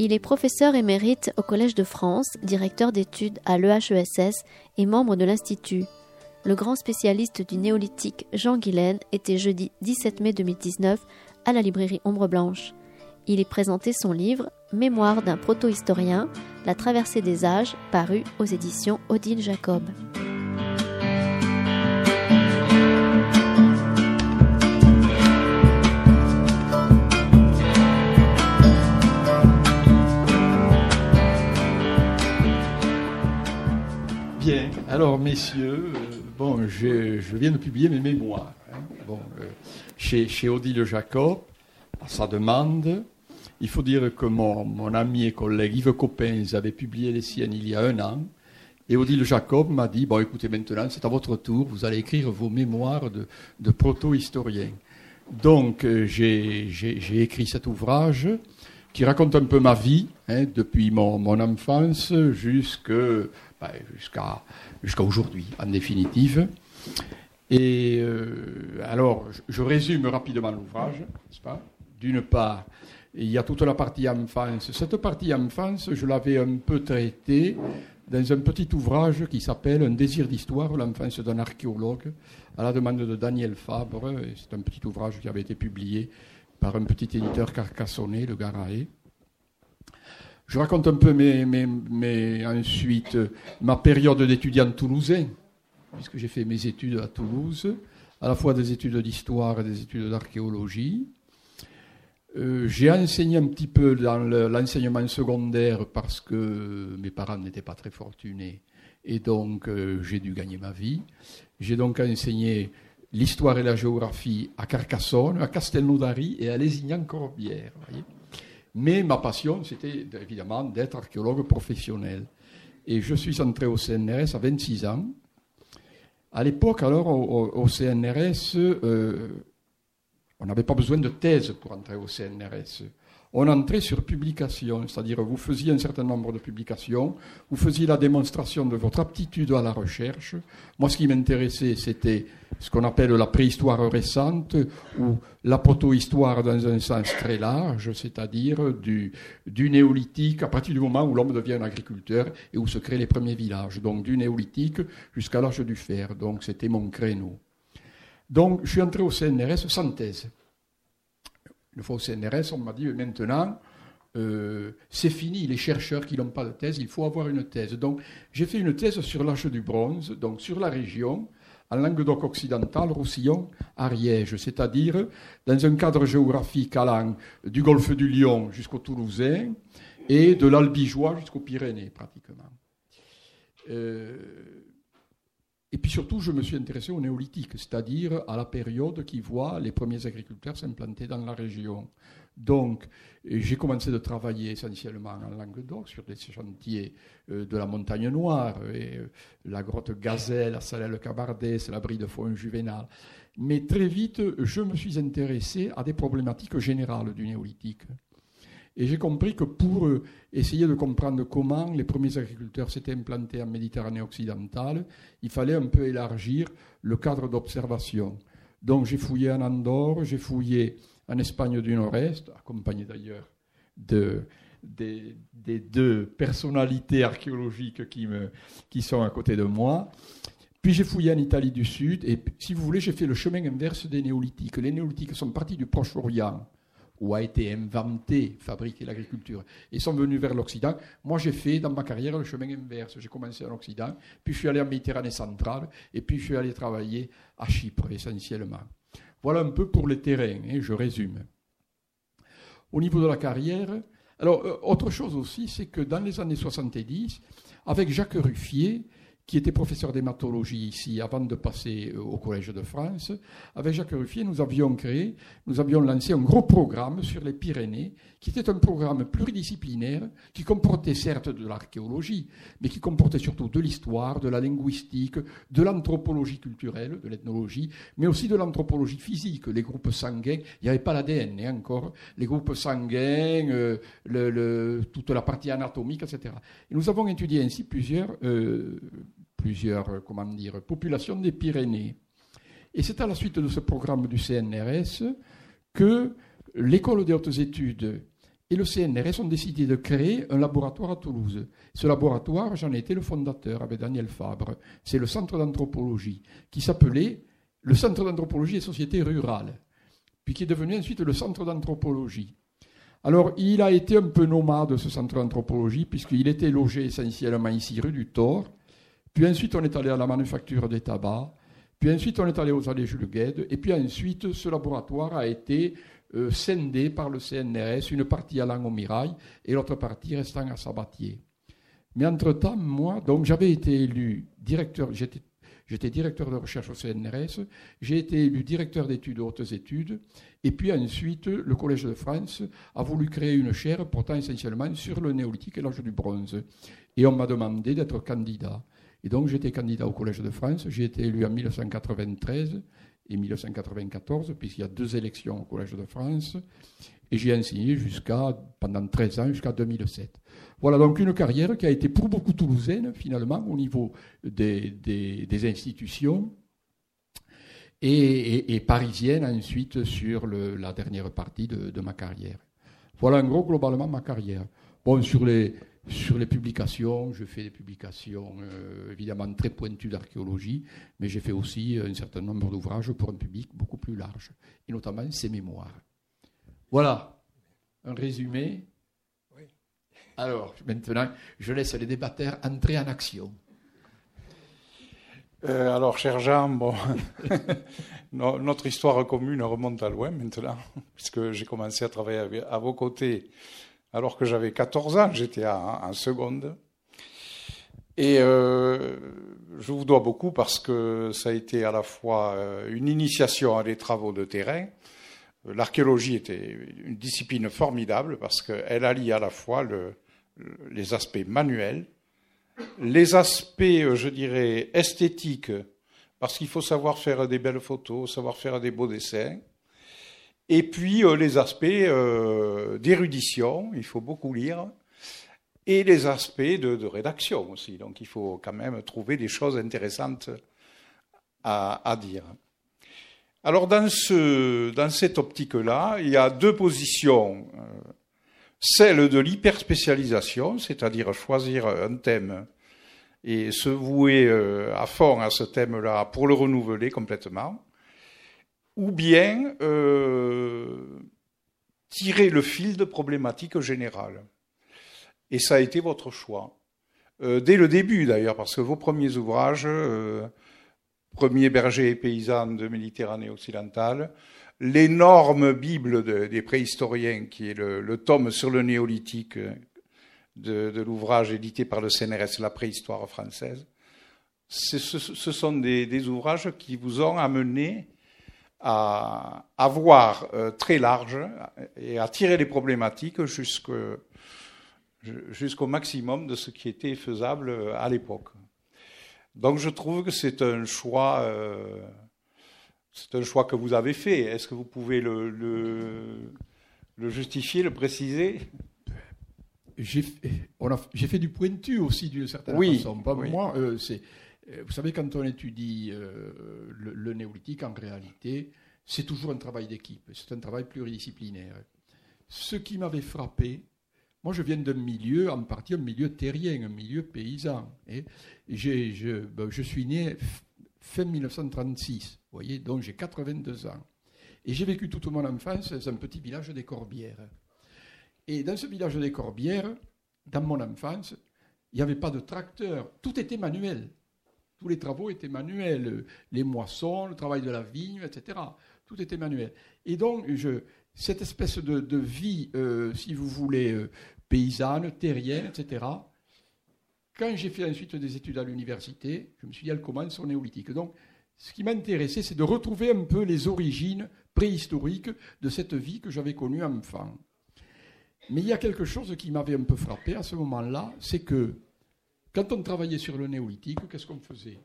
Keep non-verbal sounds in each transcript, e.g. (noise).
Il est professeur émérite au Collège de France, directeur d'études à l'EHESS et membre de l'Institut. Le grand spécialiste du néolithique Jean Guilaine était jeudi 17 mai 2019 à la librairie Ombre Blanche. Il est présenté son livre Mémoire d'un proto-historien, La traversée des âges, paru aux éditions Odile Jacob. Alors, messieurs, euh, bon, je, viens de publier mes mémoires hein. euh, chez, chez Odile Jacob, à sa demande. Il faut dire que mon, mon ami et collègue Yves Coppens avait publié les siennes il y a un an. Et Odile Jacob m'a dit Bon, écoutez, maintenant, c'est à votre tour, vous allez écrire vos mémoires de, de proto-historien. Donc, euh, j'ai écrit cet ouvrage qui raconte un peu ma vie, hein, depuis mon, mon enfance ben, jusqu'à aujourd'hui, en définitive. Et euh, alors, je, résume rapidement l'ouvrage, n'est-ce pas? D'une part, il y a toute la partie enfance. Cette partie enfance, je l'avais un peu traitée dans un petit ouvrage qui s'appelle Un désir d'histoire, l'enfance d'un archéologue, à la demande de Daniel Fabre. C'est un petit ouvrage qui avait été publié par un petit éditeur carcassonné, le Garaé. Je raconte un peu ensuite ma période d'étudiant toulousain, puisque j'ai fait mes études à Toulouse, à la fois des études d'histoire et des études d'archéologie. Euh, j'ai enseigné un petit peu dans l'enseignement secondaire parce que mes parents n'étaient pas très fortunés et donc euh, j'ai dû gagner ma vie. J'ai donc enseigné l'histoire et la géographie à Carcassonne, à Castelnaudary et à Lézignan-Corbière. Mais ma passion, c'était évidemment d'être archéologue professionnel. Et je suis entré au CNRS à 26 ans. À l'époque, alors, au, CNRS, euh, on n'avait pas besoin de thèse pour entrer au CNRS on entrait sur publication, c'est-à-dire vous faisiez un certain nombre de publications, vous faisiez la démonstration de votre aptitude à la recherche. Moi, ce qui m'intéressait, c'était ce qu'on appelle la préhistoire récente ou la proto-histoire dans un sens très large, c'est-à-dire du, néolithique à partir du moment où l'homme devient un agriculteur et où se créent les premiers villages. Donc du néolithique jusqu'à l'âge du fer. Donc c'était mon créneau. Donc je suis entré au CNRS sans thèse. Une fois au CNRS, on m'a dit maintenant, euh, c'est fini, les chercheurs qui n'ont pas de thèse, il faut avoir une thèse. Donc j'ai fait une thèse sur l'âge du bronze, donc sur la région, en Languedoc occidental, Roussillon, Ariège, c'est-à-dire dans un cadre géographique allant du golfe du Lion jusqu'au Toulousain et de l'Albigeois jusqu'aux Pyrénées pratiquement. Euh, et puis surtout, je me suis intéressé au néolithique, c'est-à-dire à la période qui voit les premiers agriculteurs s'implanter dans la région. Donc, j'ai commencé de travailler essentiellement en Languedoc sur des chantiers euh, de la Montagne Noire, et, euh, la grotte Gazelle, la Salelle Cabardès, l'abri de fond juvénal. Mais très vite, je me suis intéressé à des problématiques générales du néolithique. Et j'ai compris que pour essayer de comprendre comment les premiers agriculteurs s'étaient implantés en Méditerranée occidentale, il fallait un peu élargir le cadre d'observation. Donc j'ai fouillé en Andorre, j'ai fouillé en Espagne du Nord-Est, accompagné d'ailleurs de, des, deux personnalités archéologiques qui, me, qui sont à côté de moi. Puis j'ai fouillé en Italie du Sud, et si vous voulez, j'ai fait le chemin inverse des néolithiques. Les néolithiques sont partis du Proche-Orient où a été inventé, fabriqué l'agriculture, et sont venus vers l'Occident. Moi, j'ai fait dans ma carrière le chemin inverse. J'ai commencé en Occident, puis je suis allé en Méditerranée centrale, et puis je suis allé travailler à Chypre essentiellement. Voilà un peu pour les terrains, et hein, je résume. Au niveau de la carrière, alors euh, autre chose aussi, c'est que dans les années 70, avec Jacques Ruffier, qui était professeur d'hématologie ici avant de passer euh, au Collège de France, avec Jacques Ruffier, nous avions créé, nous avions lancé un gros programme sur les Pyrénées, qui était un programme pluridisciplinaire, qui comportait certes de l'archéologie, mais qui comportait surtout de l'histoire, de la linguistique, de l'anthropologie culturelle, de l'ethnologie, mais aussi de l'anthropologie physique, les groupes sanguins. Il n'y avait pas l'ADN hein, encore, les groupes sanguins, euh, le, toute la partie anatomique, etc. Et nous avons étudié ainsi plusieurs euh, plusieurs euh, comment dire, populations des Pyrénées. Et c'est à la suite de ce programme du CNRS que l'école des hautes études et le CNRS ont décidé de créer un laboratoire à Toulouse. Ce laboratoire, j'en ai été le fondateur avec Daniel Fabre. C'est le centre d'anthropologie qui s'appelait le centre d'anthropologie et société rurale, puis qui est devenu ensuite le centre d'anthropologie. Alors, il a été un peu nomade, ce centre d'anthropologie, puisqu'il était logé essentiellement ici, rue du Thor, puis ensuite, on est allé à la manufacture des tabacs. Puis ensuite, on est allé aux allées Jules Gued. Et puis ensuite, ce laboratoire a été euh, scindé par le CNRS, une partie allant au Mirail et l'autre partie restant à Sabatier. Mais entre-temps, moi, donc j'avais été élu directeur, j'étais, directeur de recherche au CNRS, j'ai été élu directeur d'études hautes études, et puis ensuite, le Collège de France a voulu créer une chaire portant essentiellement sur le néolithique et l'âge du bronze. Et on m'a demandé d'être candidat. Et donc j'étais candidat au Collège de France. J'ai été élu en 1993 et 1994, puisqu'il y a deux élections au Collège de France. Et j'ai enseigné pendant 13 ans, jusqu'à 2007. Voilà donc une carrière qui a été pour beaucoup toulousaine, finalement, au niveau des, des, institutions, et, parisienne ensuite sur la dernière partie de, de, ma carrière. Voilà en gros globalement ma carrière. Bon, sur les, sur les publications, je fais des publications euh, évidemment très pointues d'archéologie, mais j'ai fait aussi un certain nombre d'ouvrages pour un public beaucoup plus large, et notamment ces mémoires. Voilà, un résumé. Alors, maintenant, je laisse les débatteurs entrer en action. Euh, alors, cher Jean, bon, (laughs) notre histoire commune remonte à loin maintenant, puisque j'ai commencé à travailler à vos côtés alors que j'avais 14 ans, j'étais en, seconde. Et euh, je vous dois beaucoup parce que ça a été à la fois euh, une initiation à des travaux de terrain. L'archéologie était une discipline formidable parce qu'elle allie à la fois les aspects manuels, les aspects, euh, je dirais, esthétiques, parce qu'il faut savoir faire des belles photos, savoir faire des beaux dessins, et puis euh, les aspects euh, d'érudition, il faut beaucoup lire, et les aspects de, rédaction aussi. Donc il faut quand même trouver des choses intéressantes à, dire. Alors dans, ce, dans cette optique-là, il y a deux positions. Euh, celle de l'hyperspécialisation, c'est-à-dire choisir un thème et se vouer à fond à ce thème-là pour le renouveler complètement ou bien euh, tirer le fil de problématiques générales. Et ça a été votre choix. Euh, dès le début d'ailleurs, parce que vos premiers ouvrages, euh, Premier berger et paysan de Méditerranée occidentale, l'énorme Bible des préhistoriens, qui est le, tome sur le néolithique de, l'ouvrage édité par le CNRS, La préhistoire française, ce, sont des, ouvrages qui vous ont amené à, voir euh, très large et à tirer les problématiques jusqu'au maximum de ce qui était faisable à l'époque. Donc je trouve que c'est un choix, euh, c'est un choix que vous avez fait. Est-ce que vous pouvez le, le, justifier, le préciser? J'ai fait du pointu aussi d'une certaine oui, façon. Pas moi, euh, c'est euh, vous savez, quand on étudie euh, le, néolithique, en réalité, c'est toujours un travail d'équipe, c'est un travail pluridisciplinaire. Ce qui m'avait frappé, moi je viens d'un milieu, en partie un milieu terrien, un milieu paysan. Et je, ben, je, suis né fin 1936, vous voyez, donc j'ai 82 ans. Et j'ai vécu toute mon enfance dans un petit village des Corbières. Et dans ce village des Corbières, dans mon enfance, il n'y avait pas de tracteur, tout était manuel. Tous les travaux étaient manuels, les moissons, le travail de la vigne, etc. Tout était manuel. Et donc, je, cette espèce de, vie, euh, si vous voulez, euh, paysanne, terrienne, etc., quand j'ai fait ensuite des études à l'université, je me suis dit, elle commence au néolithique. Donc, ce qui m'intéressait, c'est de retrouver un peu les origines préhistoriques de cette vie que j'avais connue enfant. Mais il y a quelque chose qui m'avait un peu frappé à ce moment-là, c'est que quand on travaillait sur le néolithique, qu'est-ce qu'on faisait?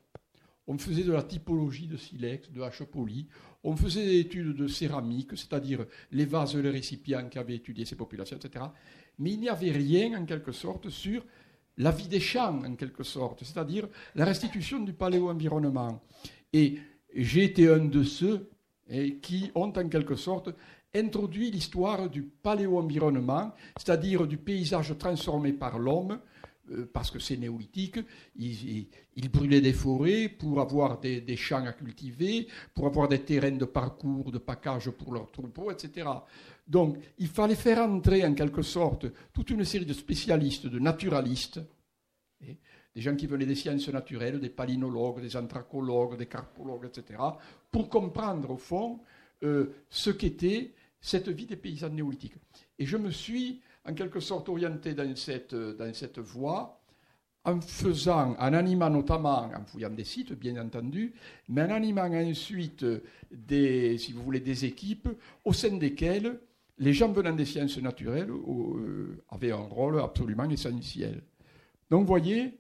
On faisait de la typologie de silex, de hache polie, on faisait des études de céramique, c'est-à-dire les vases, les récipients qui avaient étudié ces populations, etc. Mais il n'y avait rien, en quelque sorte, sur la vie des champs, en quelque sorte, c'est-à-dire la restitution du paléo-environnement. Et j'ai été un de ceux eh, qui ont, en quelque sorte, introduit l'histoire du paléo-environnement, c'est-à-dire du paysage transformé par l'homme, parce que c'est néolithique, ils, brûlaient des forêts pour avoir des, champs à cultiver, pour avoir des terrains de parcours, de package pour leurs troupeaux, etc. Donc il fallait faire entrer en quelque sorte toute une série de spécialistes, de naturalistes, des gens qui venaient des sciences naturelles, des palynologues, des anthracologues, des carpologues, etc., pour comprendre au fond euh, ce qu'était cette vie des paysans néolithiques. Et je me suis en quelque sorte orienté dans cette, dans cette voie en faisant, en animant notamment, en fouillant des sites bien entendu, mais en animant ensuite des, si vous voulez, des équipes au sein desquelles les gens venant des sciences naturelles euh, avaient un rôle absolument essentiel. Donc voyez,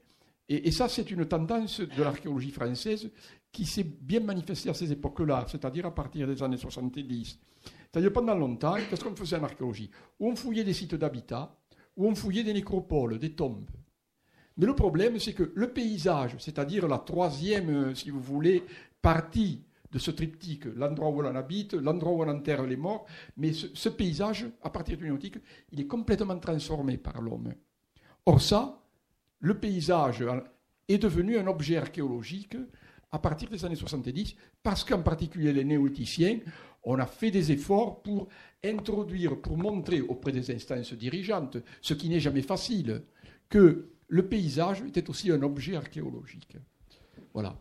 et, et ça c'est une tendance de l'archéologie française qui s'est bien manifestée à ces époques-là, c'est-à-dire à partir des années 70. C'est-à-dire pendant longtemps, qu'est-ce qu'on faisait en archéologie? Où on fouillait des sites d'habitat, où on fouillait des nécropoles, des tombes. Mais le problème, c'est que le paysage, c'est-à-dire la troisième, euh, si vous voulez, partie de ce triptyque, l'endroit où on habite, l'endroit où on enterre les morts, mais ce, paysage, à partir du néolithique, il est complètement transformé par l'homme. Or ça, le paysage est devenu un objet archéologique à partir des années 70, parce qu'en particulier les néolithiciens on a fait des efforts pour introduire, pour montrer auprès des instances dirigeantes, ce qui n'est jamais facile, que le paysage était aussi un objet archéologique. Voilà.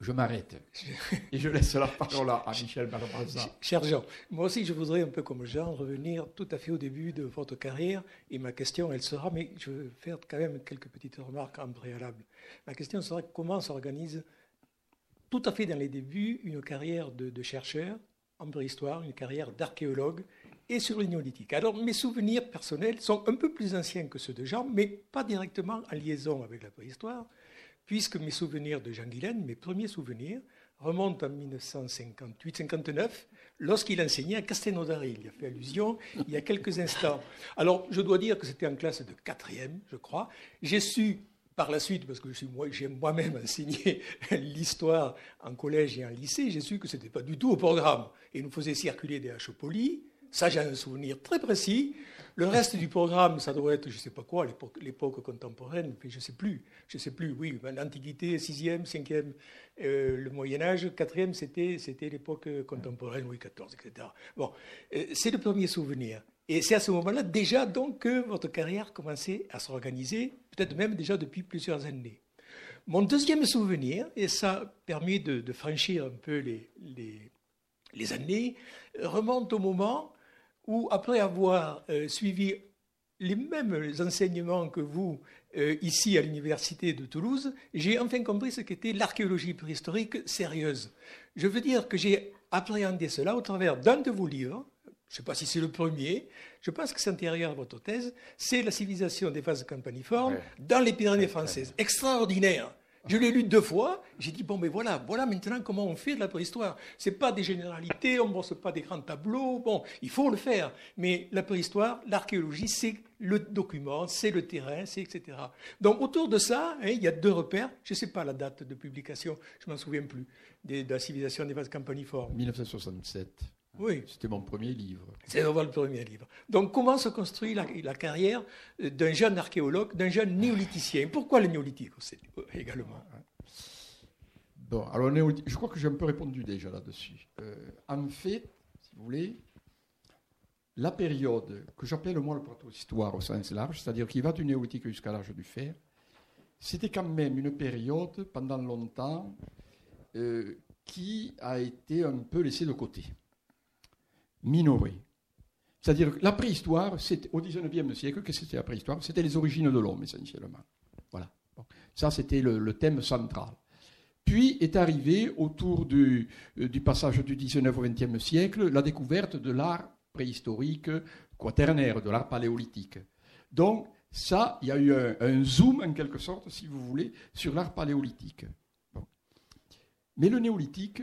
Je m'arrête (laughs) et je laisse la parole à Michel Barbaza. Cher Jean, moi aussi je voudrais un peu comme Jean revenir tout à fait au début de votre carrière et ma question elle sera, mais je vais faire quand même quelques petites remarques en préalable. Ma question sera comment s'organise tout à fait dans les débuts une carrière de, chercheur en préhistoire, une carrière d'archéologue et sur le néolithique. Alors mes souvenirs personnels sont un peu plus anciens que ceux de Jean, mais pas directement en liaison avec la préhistoire, puisque mes souvenirs de Jean Guilaine, mes premiers souvenirs, remontent en 1958-59, lorsqu'il enseignait à Castelnaudary. Il y a fait allusion il y a quelques instants. Alors, je dois dire que c'était en classe de quatrième, je crois. J'ai su par la suite, parce que j'ai moi-même enseigné (laughs) l'histoire en collège et en lycée, j'ai su que ce n'était pas du tout au programme. Et nous faisait circuler des polis. Ça, j'ai un souvenir très précis. Le reste du programme, ça doit être, je ne sais pas quoi, l'époque contemporaine, je ne sais plus. Je sais plus, oui, l'Antiquité, 6e, 5e, euh, le Moyen-Âge, 4e, c'était l'époque contemporaine, oui, 14, etc. Bon, euh, c'est le premier souvenir. Et c'est à ce moment-là déjà donc que votre carrière commençait à s'organiser, peut-être même déjà depuis plusieurs années. Mon deuxième souvenir, et ça a permis de, franchir un peu les, années, remonte au moment où, après avoir euh, suivi les mêmes enseignements que vous euh, ici à l'université de Toulouse, j'ai enfin compris ce qu'était l'archéologie préhistorique sérieuse. Je veux dire que j'ai appréhendé cela au travers d'un de vos livres, je ne sais pas si c'est le premier, je pense que c'est antérieur à votre thèse, c'est la civilisation des phases campaniformes dans les Pyrénées françaises. Extraordinaire. Je l'ai lu deux fois, j'ai dit, bon, mais voilà, voilà maintenant comment on fait de la préhistoire. Ce n'est pas des généralités, on ne brosse pas des grands tableaux, bon, il faut le faire. Mais la préhistoire, l'archéologie, c'est le document, c'est le terrain, c'est etc. Donc autour de ça, hein, il y a deux repères, je ne sais pas la date de publication, je ne m'en souviens plus, de, la civilisation des phases campaniformes. 1967. Oui. C'était mon premier livre. C'est le premier livre. Donc, comment se construit la, carrière d'un jeune archéologue, d'un jeune néolithicien Pourquoi le néolithique également? Bon, alors, je crois que j'ai un peu répondu déjà là-dessus. Euh, en fait, si vous voulez, la période que j'appelle moi le proto-histoire au sens large, c'est-à-dire qui va du néolithique jusqu'à l'âge du fer, c'était quand même une période, pendant longtemps, euh, qui a été un peu laissée de côté minoré. C'est-à-dire que la préhistoire, au XIXe siècle, que c'était la préhistoire C'était les origines de l'homme, essentiellement. Ça, c'était le, thème central. Puis est arrivé, autour du, euh, passage du 19 au 20e siècle, la découverte de l'art préhistorique quaternaire, de l'art paléolithique. Donc, ça, il y a eu un, zoom, en quelque sorte, si vous voulez, sur l'art paléolithique. Mais le néolithique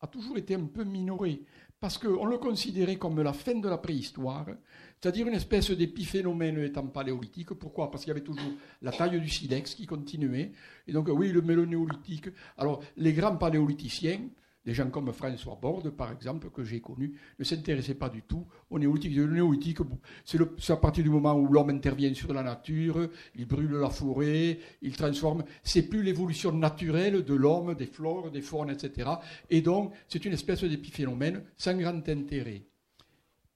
a toujours été un peu minoré, parce qu'on le considérait comme la fin de la préhistoire, c'est-à-dire une espèce d'épiphénomène étant paléolithique. Pourquoi? Parce qu'il y avait toujours la taille du silex qui continuait. Et donc, oui, le, mais le néolithique. Alors, les grands paléolithiciens, des gens comme François Borde, par exemple, que j'ai connu, ne s'intéressaient pas du tout au néolithique. Le néolithique, c'est à partir du moment où l'homme intervient sur la nature, il brûle la forêt, il transforme. C'est plus l'évolution naturelle de l'homme, des flores, des faunes, etc. Et donc, c'est une espèce d'épiphénomène sans grand intérêt.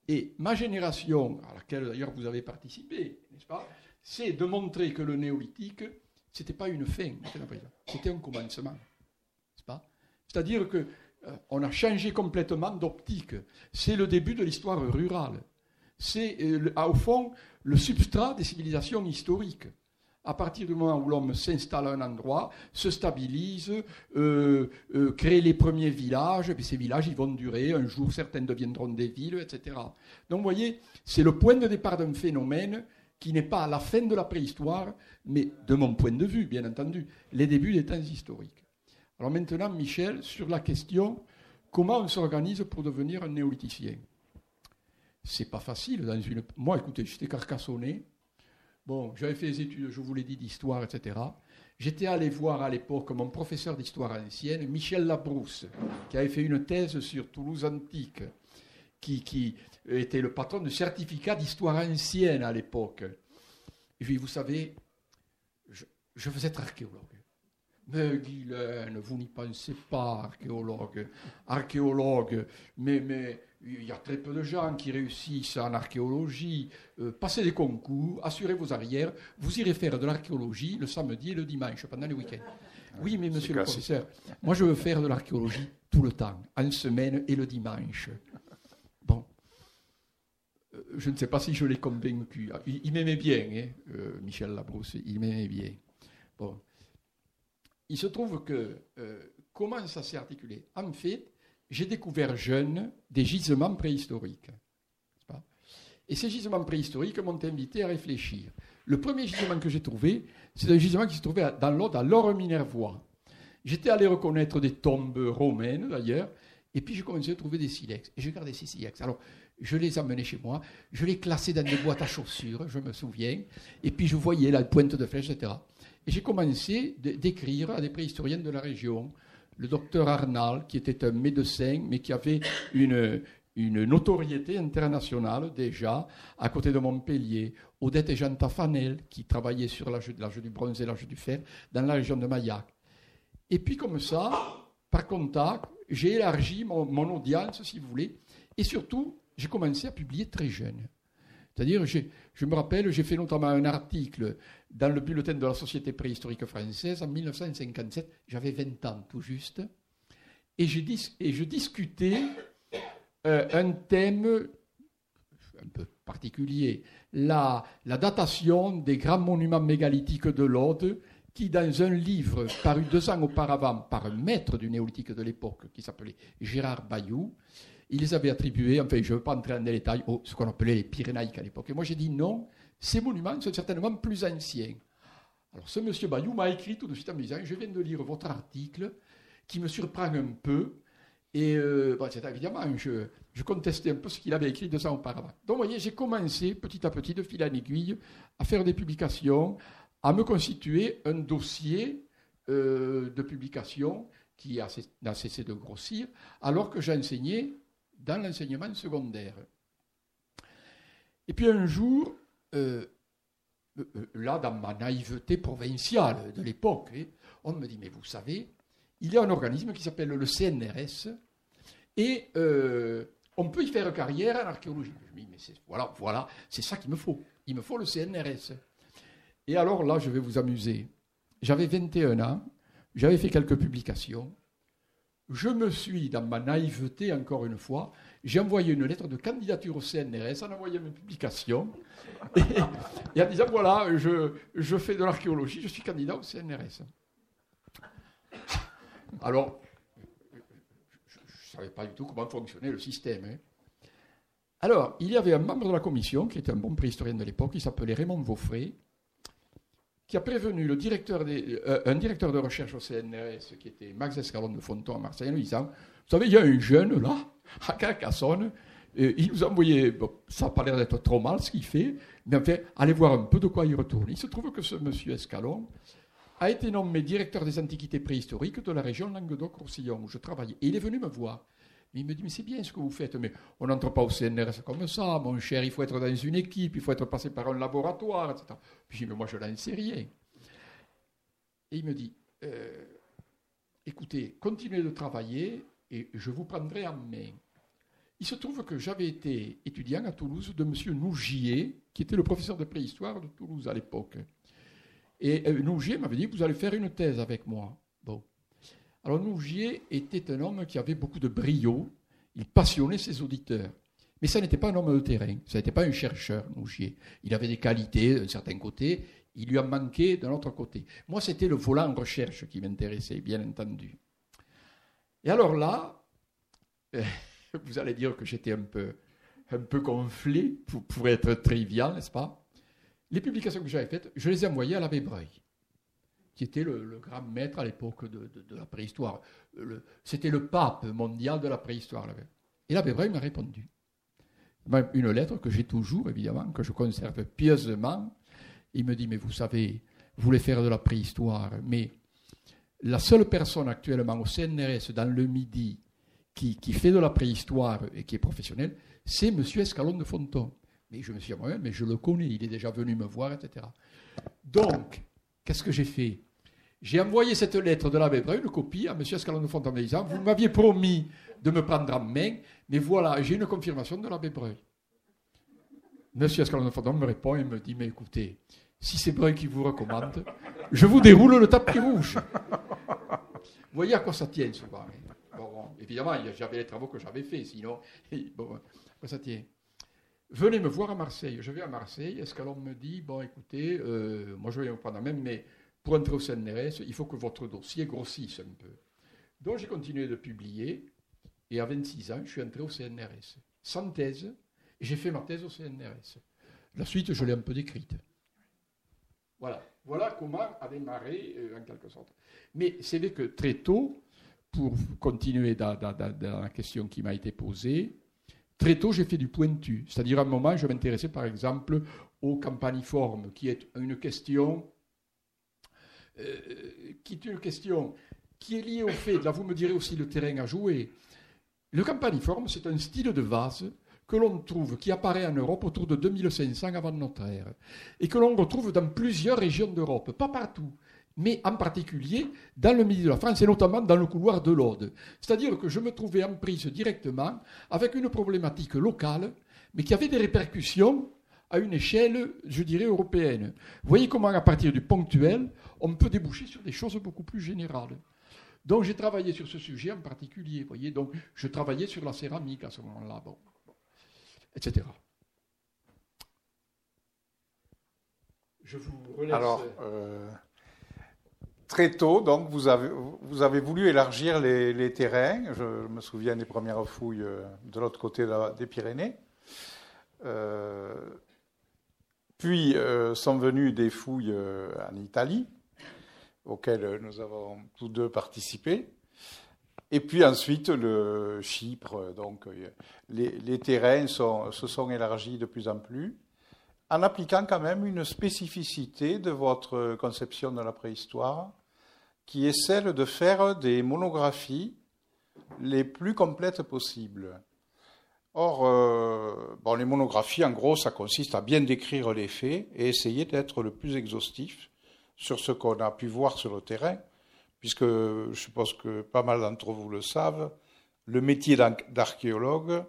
Et ma génération, à laquelle d'ailleurs vous avez participé, n'est-ce pas, c'est de montrer que le néolithique, ce n'était pas une fin, c'était un commencement. C'est-à-dire que on a changé complètement d'optique. C'est le début de l'histoire rurale. C'est, euh, au fond, le substrat des civilisations historiques. À partir du moment où l'homme s'installe à un endroit, se stabilise, euh, crée les premiers villages, et ces villages ils vont durer, un jour certains deviendront des villes, etc. Donc vous voyez, c'est le point de départ d'un phénomène qui n'est pas à la fin de la préhistoire, mais de mon point de vue, bien entendu, les débuts des temps historiques. Alors maintenant, Michel, sur la question comment on s'organise pour devenir un néolithicien C'est pas facile dans une. Moi, écoutez, j'étais carcassonné. Bon, j'avais fait des études, je vous l'ai dit, d'histoire, etc. J'étais allé voir à l'époque mon professeur d'histoire ancienne, Michel Labrousse, qui avait fait une thèse sur Toulouse antique, qui, était le patron du certificat d'histoire ancienne à l'époque. Et puis, vous savez, je, je être archéologue. Mais Guylaine, vous n'y pensez pas, archéologue. Archéologue, mais, mais il y a très peu de gens qui réussissent en archéologie. Euh, passez des concours, assurez vos arrières, vous irez faire de l'archéologie le samedi et le dimanche, pendant les week-ends. Oui, mais monsieur le professeur, moi je veux faire de l'archéologie tout le temps, en semaine et le dimanche. Bon. Euh, je ne sais pas si je l'ai convaincu. Il, m'aimait bien, hein, euh, Michel Labrousse, il m'aimait bien. Bon il se trouve que euh, comment ça s'est articulé En fait, j'ai découvert jeune des gisements préhistoriques. Et ces gisements préhistoriques m'ont invité à réfléchir. Le premier gisement que j'ai trouvé, c'est un gisement qui se trouvait dans l'Aude, à Lore-Minervois. J'étais allé reconnaître des tombes romaines, d'ailleurs, et puis j'ai commencé à trouver des silex. Et j'ai gardé ces silex. Alors, je les amenais chez moi, je les classais dans des boîtes à chaussures, je me souviens, et puis je voyais la pointe de flèche, etc. Et j'ai commencé d'écrire à des préhistoriens de la région. Le docteur Arnal, qui était un médecin, mais qui avait une, une notoriété internationale déjà, à côté de Montpellier. Odette et Jean Tafanel, qui travaillaient sur l'âge du bronze et l'âge du fer, dans la région de Maillac. Et puis comme ça, par contact, j'ai élargi mon, mon audience, si vous voulez, et surtout, j'ai commencé à publier très jeune. C'est-à-dire, je me rappelle, j'ai fait notamment un article dans le bulletin de la Société préhistorique française en 1957, j'avais 20 ans tout juste, et, je discutais euh, un thème un peu particulier, la, la, datation des grands monuments mégalithiques de l'Aude, qui, dans un livre paru deux ans auparavant par un maître du néolithique de l'époque, qui s'appelait Gérard Bayou, il les avait attribués, enfin je ne veux pas entrer dans les détails, ce qu'on appelait les Pyrénaïques à l'époque. Et moi j'ai dit non, ces monuments sont certainement plus anciens. Alors ce monsieur Bayou m'a écrit tout de suite en me disant, je viens de lire votre article qui me surprend un peu. Et euh, c'est évidemment, je, je, contestais un peu ce qu'il avait écrit deux ans auparavant. Donc, vous voyez, j'ai commencé petit à petit, de fil en aiguille, à faire des publications, à me constituer un dossier euh, de publication qui n'a cessé de grossir, alors que j'enseignais dans l'enseignement secondaire. Et puis un jour, euh, euh, euh, là, dans ma naïveté provinciale de l'époque, hein, on me dit, mais vous savez, il y a un organisme qui s'appelle le CNRS, et on peut y faire carrière en archéologie. Je me dis, mais voilà, voilà, c'est ça qu'il me faut. Il me faut le CNRS. Et alors là, je vais vous amuser. J'avais 21 ans, j'avais fait quelques publications. Je me suis, dans ma naïveté, encore une fois, j'ai envoyé une lettre de candidature au CNRS en envoyant une publication et, en disant voilà, je, fais de l'archéologie, je suis candidat au CNRS. Alors, je ne savais pas du tout comment fonctionnait le système. Hein. Alors, il y avait un membre de la commission, qui était un bon préhistorien de l'époque, qui s'appelait Raymond Vaufray, qui a prévenu le directeur euh, un directeur de recherche au CNRS, qui était Max Escalon de Fonton à Marseille, en lui disant Vous savez, il y a un jeune là, (laughs) à Carcassonne, il nous a envoyé, ça n'a pas l'air d'être trop mal ce qu'il fait, mais en fait, allez voir un peu de quoi il retourne. Il se trouve que ce monsieur Escalon a été nommé directeur des antiquités préhistoriques de la région Languedoc-Roussillon, où je travaillais. Et il est venu me voir. Il me dit, mais c'est bien ce que vous faites, mais on n'entre pas au CNRS comme ça, mon cher, il faut être dans une équipe, il faut être passé par un laboratoire, etc. Puis je dis, mais moi je n'en sais rien. Et il me dit, euh, écoutez, continuez de travailler et je vous prendrai en main. Il se trouve que j'avais été étudiant à Toulouse de M. Nougier, qui était le professeur de préhistoire de Toulouse à l'époque. Et euh, Nougier m'avait dit, vous allez faire une thèse avec moi. Bon. Alors Nougier était un homme qui avait beaucoup de brio, il passionnait ses auditeurs. Mais ça n'était pas un homme de terrain, ça n'était pas un chercheur, Nougier. Il avait des qualités d'un certain côté, il lui a manqué d'un autre côté. Moi, c'était le volant en recherche qui m'intéressait, bien entendu. Et alors là, euh, (laughs) vous allez dire que j'étais un peu, un peu gonflé, pour, pour être trivial, n'est-ce pas? Les publications que j'avais faites, je les ai envoyées à l'abbé Breuil, qui était le, grand maître à l'époque de, la préhistoire. C'était le pape mondial de la préhistoire. Et l'abbé Breuil m'a répondu. Une lettre que j'ai toujours, évidemment, que je conserve pieusement. Il me dit, mais vous savez, vous voulez faire de la préhistoire, mais la seule personne actuellement au CNRS dans le Midi qui, fait de la préhistoire et qui est professionnel, c'est M. Escalon de Fonton. Mais je me suis dit, mais je le connais, il est déjà venu me voir, etc. Donc, qu'est-ce que j'ai fait? J'ai envoyé cette lettre de l'abbé Breuil, une copie à M. Fonton, en disant, vous m'aviez promis de me prendre en main, mais voilà, j'ai une confirmation de l'abbé Breuil. M. Escalon de Fonton me répond et me dit, mais écoutez, si c'est Breuil qui vous recommande, je vous déroule le tapis rouge. Vous voyez à quoi ça tient souvent. Hein évidemment, j'avais les travaux que j'avais faits, sinon, (laughs) bon, ça tient? Venez me voir à Marseille. Je vais à Marseille. Est-ce que l'on me dit, bon, écoutez, euh, moi je vais vous prendre même, mais pour entrer au CNRS, il faut que votre dossier grossisse un peu. Donc j'ai continué de publier, et à 26 ans, je suis entré au CNRS. Sans thèse, et j'ai fait ma thèse au CNRS. La suite, je l'ai un peu décrite. Voilà. Voilà comment a démarré, euh, en quelque sorte. Mais c'est vrai que très tôt, pour continuer dans, la question qui m'a été posée, très tôt, j'ai fait du pointu. C'est-à-dire, à un moment, je m'intéressais, par exemple, aux campaniformes, qui est une question, euh, qui est une question qui est liée au fait, là vous me direz aussi le terrain à jouer. Le campaniforme, c'est un style de vase que l'on trouve, qui apparaît en Europe autour de 2500 avant notre ère, et que l'on retrouve dans plusieurs régions d'Europe, pas partout mais en particulier dans le milieu de la France et notamment dans le couloir de l'Aude. C'est-à-dire que je me trouvais en prise directement avec une problématique locale, mais qui avait des répercussions à une échelle, je dirais, européenne. Vous voyez comment, à partir du ponctuel, on peut déboucher sur des choses beaucoup plus générales. Donc j'ai travaillé sur ce sujet en particulier, vous voyez, donc je travaillais sur la céramique à ce moment-là, bon, etc. Je vous relaisse. Alors, euh, très tôt, donc, vous avez, voulu élargir les, terrains. Je, me souviens des premières fouilles euh, de l'autre côté des Pyrénées. Euh, puis euh, sont venues des fouilles en Italie, auxquelles nous avons tous deux participé. Et puis ensuite, le Chypre. Donc, les, terrains se sont élargis de plus en plus, en appliquant quand même une spécificité de votre conception de la préhistoire qui est celle de faire des monographies les plus complètes possibles. Or, euh, les monographies, en gros, ça consiste à bien décrire les faits et essayer d'être le plus exhaustif sur ce qu'on a pu voir sur le terrain, puisque je suppose que pas mal d'entre vous le savent, le métier d'archéologue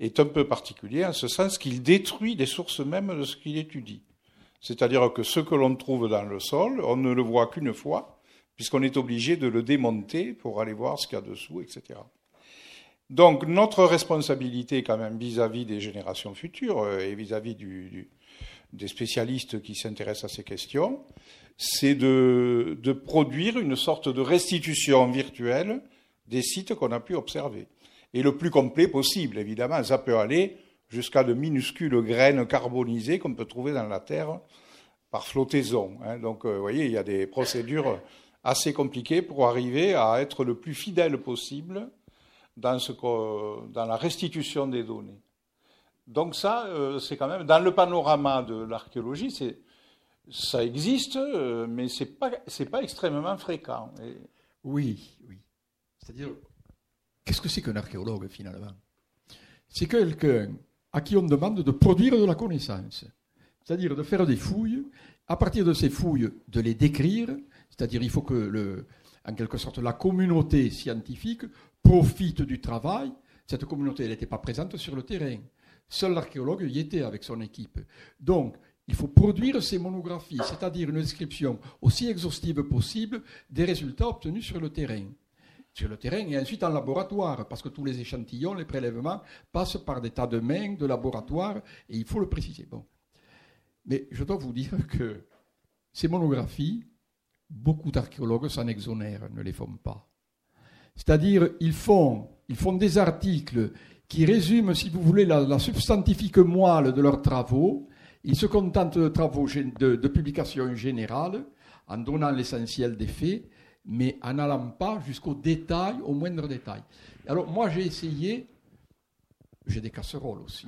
est un peu particulier en ce sens qu'il détruit les sources mêmes de ce qu'il étudie. C'est-à-dire que ce que l'on trouve dans le sol, on ne le voit qu'une fois, puisqu'on est obligé de le démonter pour aller voir ce qu'il y a dessous, etc. Donc notre responsabilité quand même vis-à-vis des générations futures euh, et vis-à-vis des spécialistes qui s'intéressent à ces questions, c'est de, produire une sorte de restitution virtuelle des sites qu'on a pu observer. Et le plus complet possible, évidemment, ça peut aller jusqu'à de minuscules graines carbonisées qu'on peut trouver dans la terre par flottaison. Hein. Donc, euh, vous voyez, il y a des procédures assez compliquées pour arriver à être le plus fidèle possible dans, la restitution des données. Donc ça, euh, c'est quand même, dans le panorama de l'archéologie, ça existe, euh, mais ce n'est pas, pas extrêmement fréquent. Oui, oui. C'est-à-dire, qu'est-ce que c'est qu'un archéologue finalement? C'est quelqu'un à qui on demande de produire de la connaissance, c'est-à-dire de faire des fouilles, à partir de ces fouilles, de les décrire, c'est-à-dire il faut que, en quelque sorte, la communauté scientifique profite du travail. Cette communauté, elle n'était pas présente sur le terrain. Seul l'archéologue y était avec son équipe. Donc, il faut produire ces monographies, c'est-à-dire une description aussi exhaustive possible des résultats obtenus sur le terrain. Sur le terrain et ensuite en laboratoire, parce que tous les échantillons, les prélèvements passent par des tas de mains de laboratoire et il faut le préciser. Bon. Mais je dois vous dire (laughs) que ces monographies, beaucoup d'archéologues s'en exonèrent, ne les font pas. C'est-à-dire, ils font, des articles qui résument, si vous voulez, la, substantifique moelle de leurs travaux. Ils se contentent de travaux de, de publication générale, en donnant l'essentiel des faits, mais en n'allant pas jusqu'au détail, au moindre détail. Alors, moi, j'ai essayé, j'ai des casseroles aussi.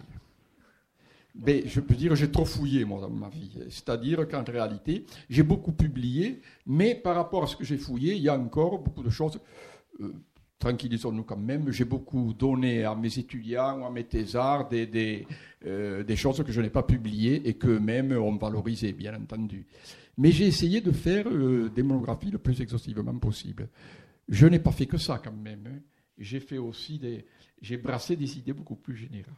Mais je peux dire, j'ai trop fouillé, moi, dans ma vie. C'est-à-dire qu'en réalité, j'ai beaucoup publié, mais par rapport à ce que j'ai fouillé, il y a encore beaucoup de choses euh, tranquillisons-nous quand même, j'ai beaucoup donné à mes étudiants ou à mes thésards des, des, euh, des choses que je n'ai pas publiées et qu'eux-mêmes ont valorisées, bien entendu. Mais j'ai essayé de faire euh, des monographies le plus exhaustivement possible. Je n'ai pas fait que ça quand même. Hein. J'ai fait aussi des. J'ai brassé des idées beaucoup plus générales.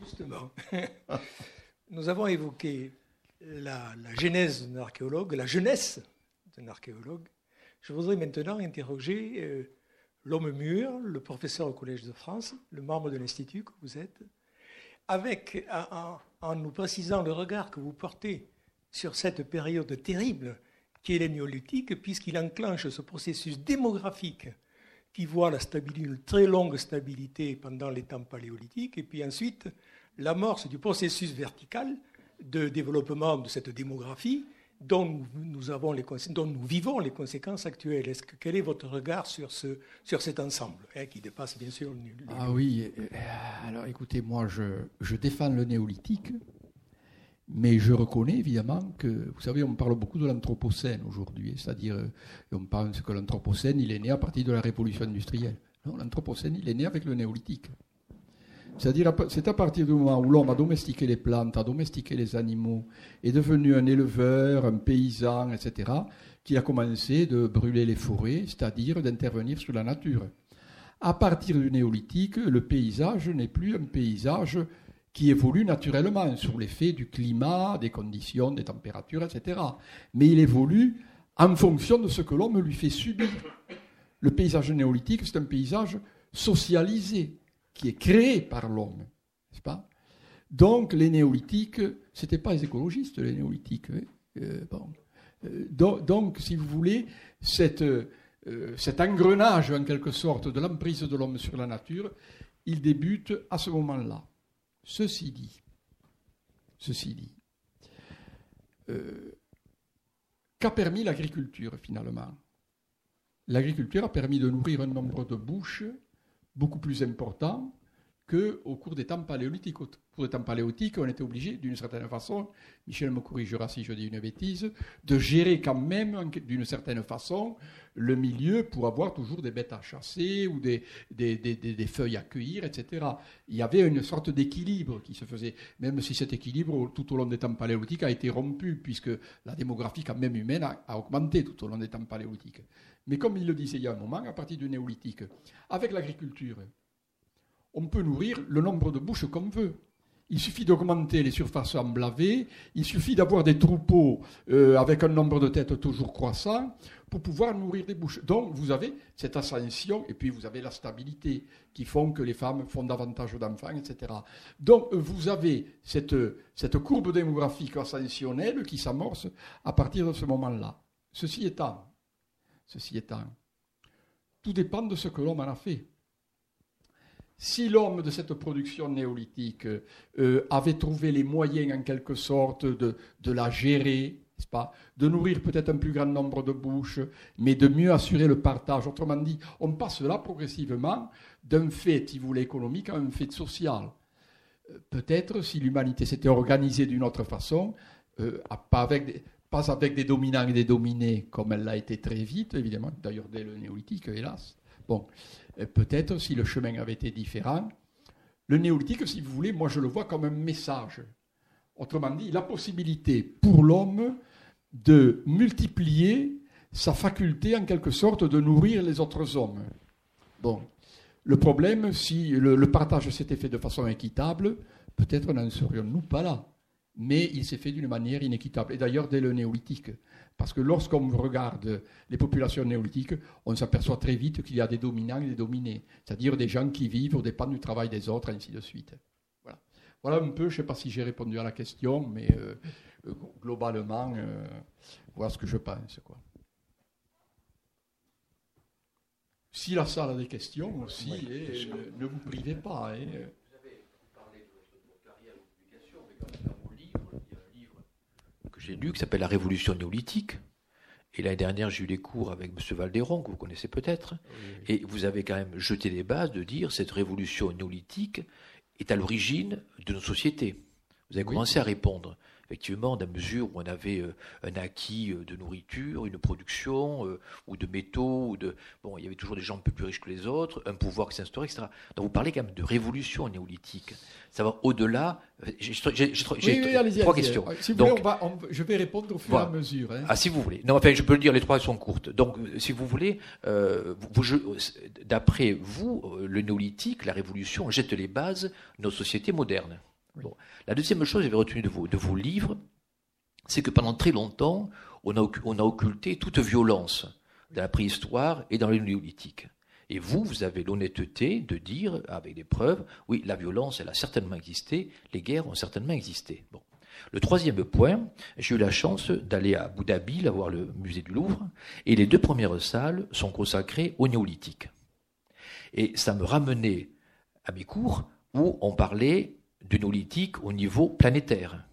Justement. (laughs) Nous avons évoqué la, genèse d'un archéologue, la jeunesse d'un archéologue. Je voudrais maintenant interroger euh, l'homme mûr, le professeur au Collège de France, le membre de l'Institut que vous êtes, avec, en, nous précisant le regard que vous portez sur cette période terrible qui est le néolithique, puisqu'il enclenche ce processus démographique qui voit la stabilité, une très longue stabilité pendant les temps paléolithiques, et puis ensuite l'amorce du processus vertical de développement de cette démographie dont nous, vivons les conséquences actuelles. Quel est votre regard sur, ce, sur cet ensemble, hein, qui dépasse bien sûr le, Ah oui, alors écoutez, moi je, défends le néolithique, mais je reconnais évidemment que, vous savez, on parle beaucoup de l'anthropocène aujourd'hui, c'est-à-dire, euh, on pense que l'anthropocène, il est né à partir de la révolution industrielle. Non, l'anthropocène, il est né avec le néolithique. C'est-à-dire, c'est à partir du moment où l'homme a domestiqué les plantes, a domestiqué les animaux, est devenu un éleveur, un paysan, etc., qu'il a commencé de brûler les forêts, c'est-à-dire d'intervenir sur la nature. À partir du néolithique, le paysage n'est plus un paysage qui évolue naturellement sous l'effet du climat, des conditions, des températures, etc. Mais il évolue en fonction de ce que l'homme lui fait subir. Le paysage néolithique, c'est un paysage socialisé qui est créé par l'homme, n'est-ce pas? Donc les néolithiques, ce n'étaient pas les écologistes, les néolithiques. Hein. Euh, euh, donc, si vous voulez, euh, cet engrenage, en quelque sorte, de l'emprise de l'homme sur la nature, il débute à ce moment-là. Ceci dit, ceci dit, qu'a permis l'agriculture finalement? L'agriculture a permis de nourrir un nombre de bouches beaucoup plus important qu'au cours des temps paléolithiques. Cours des temps paléolithiques, on était obligé, d'une certaine façon, Michel me corrigera si je dis une bêtise, de gérer quand même, d'une certaine façon, le milieu pour avoir toujours des bêtes à chasser ou des, feuilles à cueillir, etc. Il y avait une sorte d'équilibre qui se faisait, même si cet équilibre, tout au long des temps paléolithiques, a été rompu, puisque la démographie, quand même humaine, a, a augmenté tout au long des temps paléolithiques. Mais comme il le disait il y a un moment, à partir du néolithique, avec l'agriculture, on peut nourrir le nombre de bouches qu'on veut. Il suffit d'augmenter les surfaces emblavées, il suffit d'avoir des troupeaux euh, avec un nombre de têtes toujours croissant pour pouvoir nourrir des bouches. Donc vous avez cette ascension et puis vous avez la stabilité qui font que les femmes font davantage d'enfants, etc. Donc vous avez cette, courbe démographique ascensionnelle qui s'amorce à partir de ce moment-là. Ceci ceci étant, tout dépend de ce que l'homme en a fait. Si l'homme de cette production néolithique euh, avait trouvé les moyens en quelque sorte de, la gérer, pas, de nourrir peut-être un plus grand nombre de bouches, mais de mieux assurer le partage. Autrement dit, on passe là progressivement d'un fait, si vous voulez, économique à un fait social. Euh, peut-être si l'humanité s'était organisée d'une autre façon, euh, pas, avec des, pas avec des dominants et des dominés, comme elle l'a été très vite, évidemment, d'ailleurs dès le néolithique, hélas. Bon, euh, peut-être si le chemin avait été différent. Le néolithique, si vous voulez, moi je le vois comme un message. Autrement dit, la possibilité pour l'homme de multiplier sa faculté en quelque sorte de nourrir les autres hommes. Bon, le problème, si le, partage s'était fait de façon équitable, peut-être n'en serions-nous pas là. Mais il s'est fait d'une manière inéquitable. Et d'ailleurs, dès le néolithique. Parce que lorsqu'on regarde les populations néolithiques, on s'aperçoit très vite qu'il y a des dominants et des dominés. C'est-à-dire des gens qui vivent au dépens du travail des autres, ainsi de suite. Voilà, voilà un peu, je ne sais pas si j'ai répondu à la question, mais euh, globalement, euh, voilà ce que je pense. Quoi. Si la salle a des questions aussi, et, ne, vous privez pas. Hein. Vous avez parlé de votre carrière de publication, mais quand même dans mon livre, il y a un livre que j'ai lu qui s'appelle La Révolution néolithique. Et l'année dernière, j'ai eu des cours avec M. Valderon, que vous connaissez peut-être, et vous avez quand même jeté les bases de dire cette révolution néolithique est à l'origine de nos sociétés. Vous avez commencé à répondre effectivement, dans la mesure où on avait euh, un acquis euh, de nourriture, une production, euh, ou de métaux, ou de. Bon, il y avait toujours des gens un peu plus riches que les autres, un pouvoir qui s'instaurait, etc. Donc vous parlez quand même de révolution néolithique. Ça va au-delà. J'ai trois questions. Si vous voulez, je vais répondre au fur et à mesure. Hein. Ah, si vous voulez. Non, enfin, je peux le dire, les trois sont courtes. Donc, si vous voulez, d'après vous, le néolithique, la révolution, jette les bases de nos sociétés modernes. La deuxième chose que j'avais retenue de vos, livres, c'est que pendant très longtemps, on a, occulté toute violence dans la préhistoire et dans le néolithique. Et vous, vous avez l'honnêteté de dire, avec des preuves, oui, la violence, elle a certainement existé, les guerres ont certainement existé. Le troisième point, j'ai eu la chance d'aller à Abu Dhabi, voir le musée du Louvre, et les deux premières salles sont consacrées au néolithique. Et ça me ramenait à mes cours où on parlait du néolithique au niveau planétaire.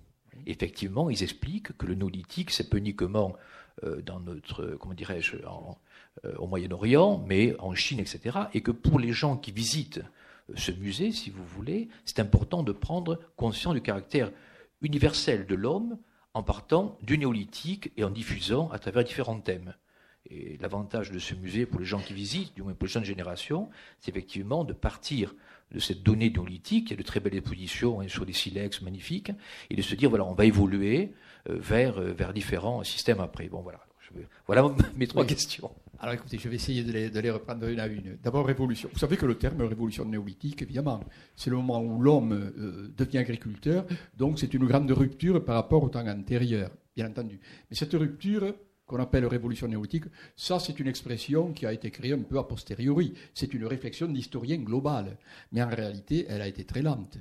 Effectivement, ils expliquent que le néolithique, c'est pas uniquement euh, dans notre, comment dirais-je, euh, au Moyen-Orient, mais en Chine, etc. Et que pour les gens qui visitent euh, ce musée, si vous voulez, c'est important de prendre conscience du caractère universel de l'homme en partant du néolithique et en diffusant à travers différents thèmes. Et l'avantage de ce musée pour les gens qui visitent, du moins pour les jeunes générations, c'est effectivement de partir de cette donnée néolithique, il y a de très belles expositions hein, sur des silex magnifiques, et de se dire, voilà, on va évoluer euh, vers, euh, vers différents systèmes après. Bon, voilà. voilà (laughs) mes trois questions. Alors écoutez, je vais essayer de les, de les reprendre une à une. D'abord, révolution. Vous savez que le terme révolution néolithique, évidemment, c'est le moment où l'homme euh, devient agriculteur, donc c'est une grande rupture par rapport au temps antérieur, bien entendu. Mais cette rupture, qu'on appelle révolution néolithique, ça c'est une expression qui a été créée un peu a posteriori. C'est une réflexion d'historien global. Mais en réalité, elle a été très lente.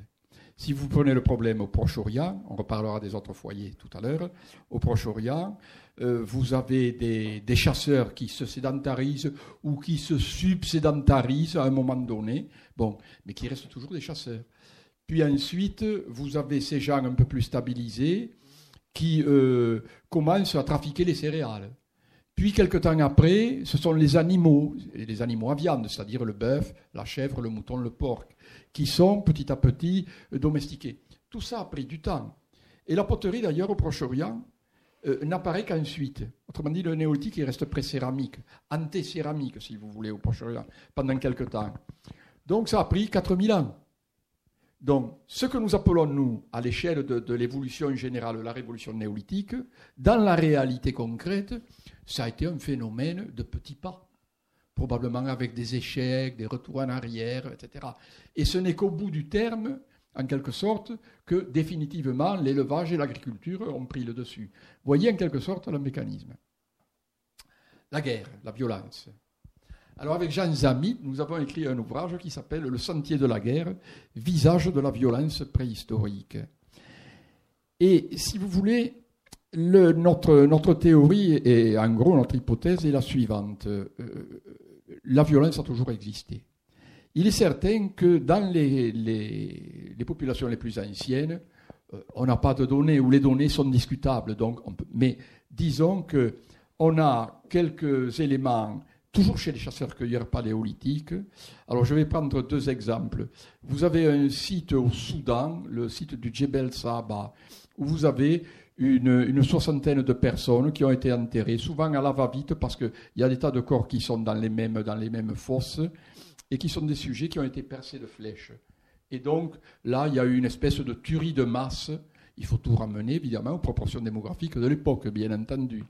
Si vous prenez le problème au Proche-Orient, on reparlera des autres foyers tout à l'heure, au Proche-Orient, euh, vous avez des, des, chasseurs qui se sédentarisent ou qui se subsédentarisent à un moment donné, bon, mais qui restent toujours des chasseurs. Puis ensuite, vous avez ces gens un peu plus stabilisés, qui euh, commencent à trafiquer les céréales. Puis, quelque temps après, ce sont les animaux, les animaux à viande, c'est-à-dire le bœuf, la chèvre, le mouton, le porc, qui sont petit à petit domestiqués. Tout ça a pris du temps. Et la poterie, d'ailleurs, au Proche-Orient, euh, n'apparaît qu'ensuite. Autrement dit, le néolithique, il reste pré-céramique, anté-céramique, si vous voulez, au Proche-Orient, pendant quelque temps. Donc, ça a pris 4000 ans. Donc, ce que nous appelons, nous, à l'échelle de, l'évolution générale, la révolution néolithique, dans la réalité concrète, ça a été un phénomène de petits pas, probablement avec des échecs, des retours en arrière, etc. Et ce n'est qu'au bout du terme en quelque sorte, que définitivement l'élevage et l'agriculture ont pris le dessus. Voyez en quelque sorte le mécanisme. La guerre, la violence. Alors avec Jean Zami, nous avons écrit un ouvrage qui s'appelle Le sentier de la guerre, visage de la violence préhistorique. Et si vous voulez, notre, théorie et en gros notre hypothèse est la suivante. Euh, la violence a toujours existé. Il est certain que dans les, populations les plus anciennes, euh, on n'a pas de données ou les données sont discutables. Donc mais disons qu'on a quelques éléments toujours chez les chasseurs-cueilleurs paléolithiques. Alors je vais prendre deux exemples. Vous avez un site au Soudan, le site du Djebel Saba, où vous avez une, soixantaine de personnes qui ont été enterrées, souvent à la va-vite parce qu'il y a des tas de corps qui sont dans les, mêmes, dans les mêmes fosses et qui sont des sujets qui ont été percés de flèches. Et donc là, il y a eu une espèce de tuerie de masse. Il faut tout ramener, évidemment, aux proportions démographiques de l'époque, bien entendu.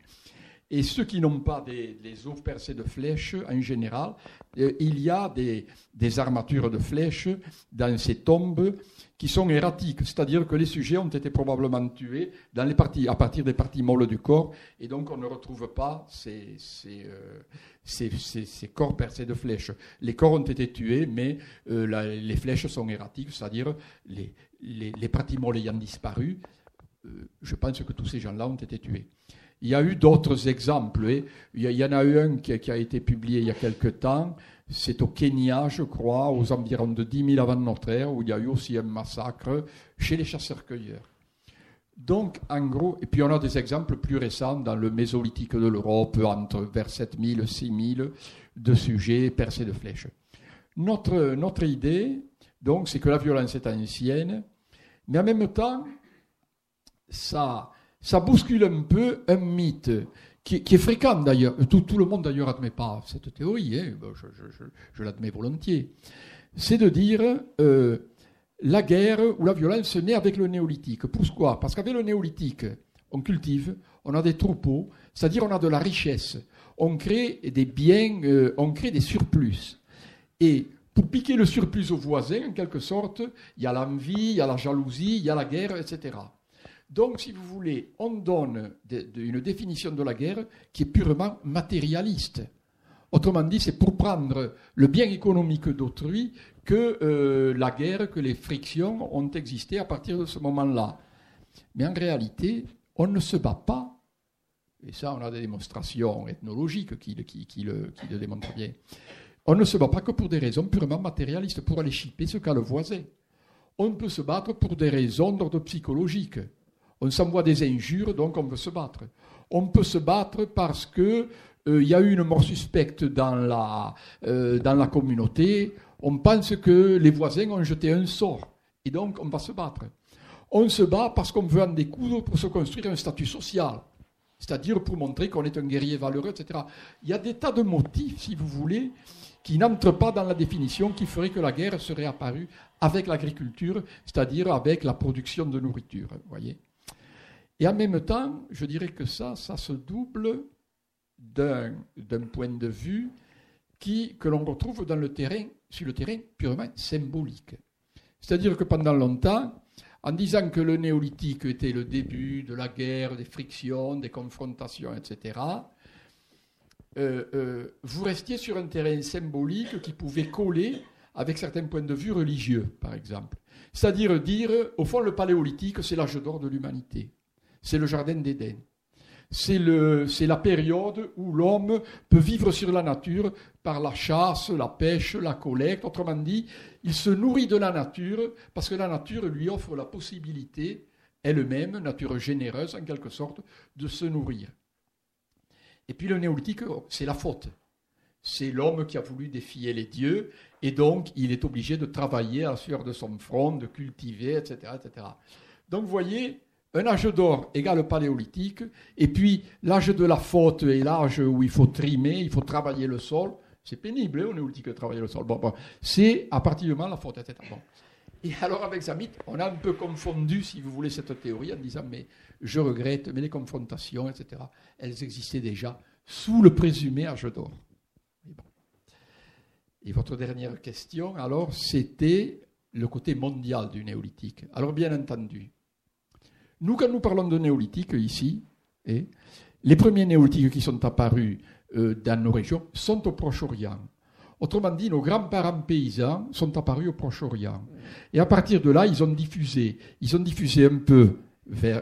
Et ceux qui n'ont pas des, os percés de flèches, en général, euh, il y a des, des, armatures de flèches dans ces tombes qui sont erratiques, c'est-à-dire que les sujets ont été probablement tués dans les parties, à partir des parties molles du corps, et donc on ne retrouve pas ces, ces, euh, corps percés de flèches. Les corps ont été tués, mais euh, les flèches sont erratiques, c'est-à-dire les, les, parties molles ayant disparu, je pense que tous ces gens-là ont été tués. Il y a eu d'autres exemples. Il y en a eu un qui, a été publié il y a quelque temps. C'est au Kenya, je crois, aux environs de 10 000 avant notre ère, où il y a eu aussi un massacre chez les chasseurs-cueilleurs. Donc, en gros, et puis on a des exemples plus récents dans le mésolithique de l'Europe, entre vers 7000 et 6000, de sujets percés de flèches. Notre, notre idée, donc, c'est que la violence est ancienne, mais en même temps, ça, ça bouscule un peu un mythe qui, est fréquent d'ailleurs. Tout, le monde d'ailleurs n'admet pas cette théorie, hein. je, l'admets volontiers. C'est de dire euh, la guerre ou la violence naît avec le néolithique. Pourquoi? Parce qu'avec le néolithique, on cultive, on a des troupeaux, c'est-à-dire on a de la richesse, on crée des biens, euh, on crée des surplus. Et pour piquer le surplus aux voisins, en quelque sorte, il y a l'envie, il y a la jalousie, il y a la guerre, etc. Donc, si vous voulez, on donne une définition de la guerre qui est purement matérialiste. Autrement dit, c'est pour prendre le bien économique d'autrui que euh, la guerre, que les frictions ont existé à partir de ce moment-là. Mais en réalité, on ne se bat pas, et ça on a des démonstrations ethnologiques qui, le, qui le démontrent bien, on ne se bat pas que pour des raisons purement matérialistes, pour aller chipper ce qu'a le voisin. On peut se battre pour des raisons d'ordre psychologique. On s'envoie des injures, donc on veut se battre. On peut se battre parce qu'il euh, y a eu une mort suspecte dans la, euh, dans la communauté. On pense que les voisins ont jeté un sort. Et donc on va se battre. On se bat parce qu'on veut en découdre pour se construire un statut social. C'est-à-dire pour montrer qu'on est un guerrier valeureux, etc. Il y a des tas de motifs, si vous voulez, qui n'entrent pas dans la définition qui ferait que la guerre serait apparue avec l'agriculture, c'est-à-dire avec la production de nourriture. Voyez et en même temps, je dirais que ça, ça se double d'un point de vue que l'on retrouve dans le terrain, sur le terrain purement symbolique. C'est-à-dire que pendant longtemps, en disant que le néolithique était le début de la guerre, des frictions, des confrontations, etc., euh, euh, vous restiez sur un terrain symbolique qui pouvait coller avec certains points de vue religieux, par exemple. C'est-à-dire dire, au fond, le paléolithique, c'est l'âge d'or de l'humanité c'est le jardin d'Éden. C'est la période où l'homme peut vivre sur la nature par la chasse, la pêche, la collecte. Autrement dit, il se nourrit de la nature parce que la nature lui offre la possibilité, elle-même, nature généreuse en quelque sorte, de se nourrir. Et puis le néolithique, c'est la faute. C'est l'homme qui a voulu défier les dieux et donc il est obligé de travailler à la sueur de son front, de cultiver, etc. etc. Donc vous voyez, un âge d'or égale paléolithique, et puis l'âge de la faute est l'âge où il faut trimer, il faut travailler le sol. C'est pénible, hein, on est que travailler le sol. C'est à partir du moment la faute, etc. Bon. Et alors avec Zamit, on a un peu confondu, si vous voulez, cette théorie en disant, mais je regrette, mais les confrontations, etc., elles existaient déjà sous le présumé âge d'or. Et votre dernière question, alors, c'était le côté mondial du néolithique. Alors bien entendu, nous quand nous parlons de néolithique ici, eh, les premiers néolithiques qui sont apparus euh, dans nos régions sont au Proche-Orient. Autrement dit, nos grands-parents paysans sont apparus au Proche-Orient. Et à partir de là, ils ont diffusé. Ils ont diffusé un peu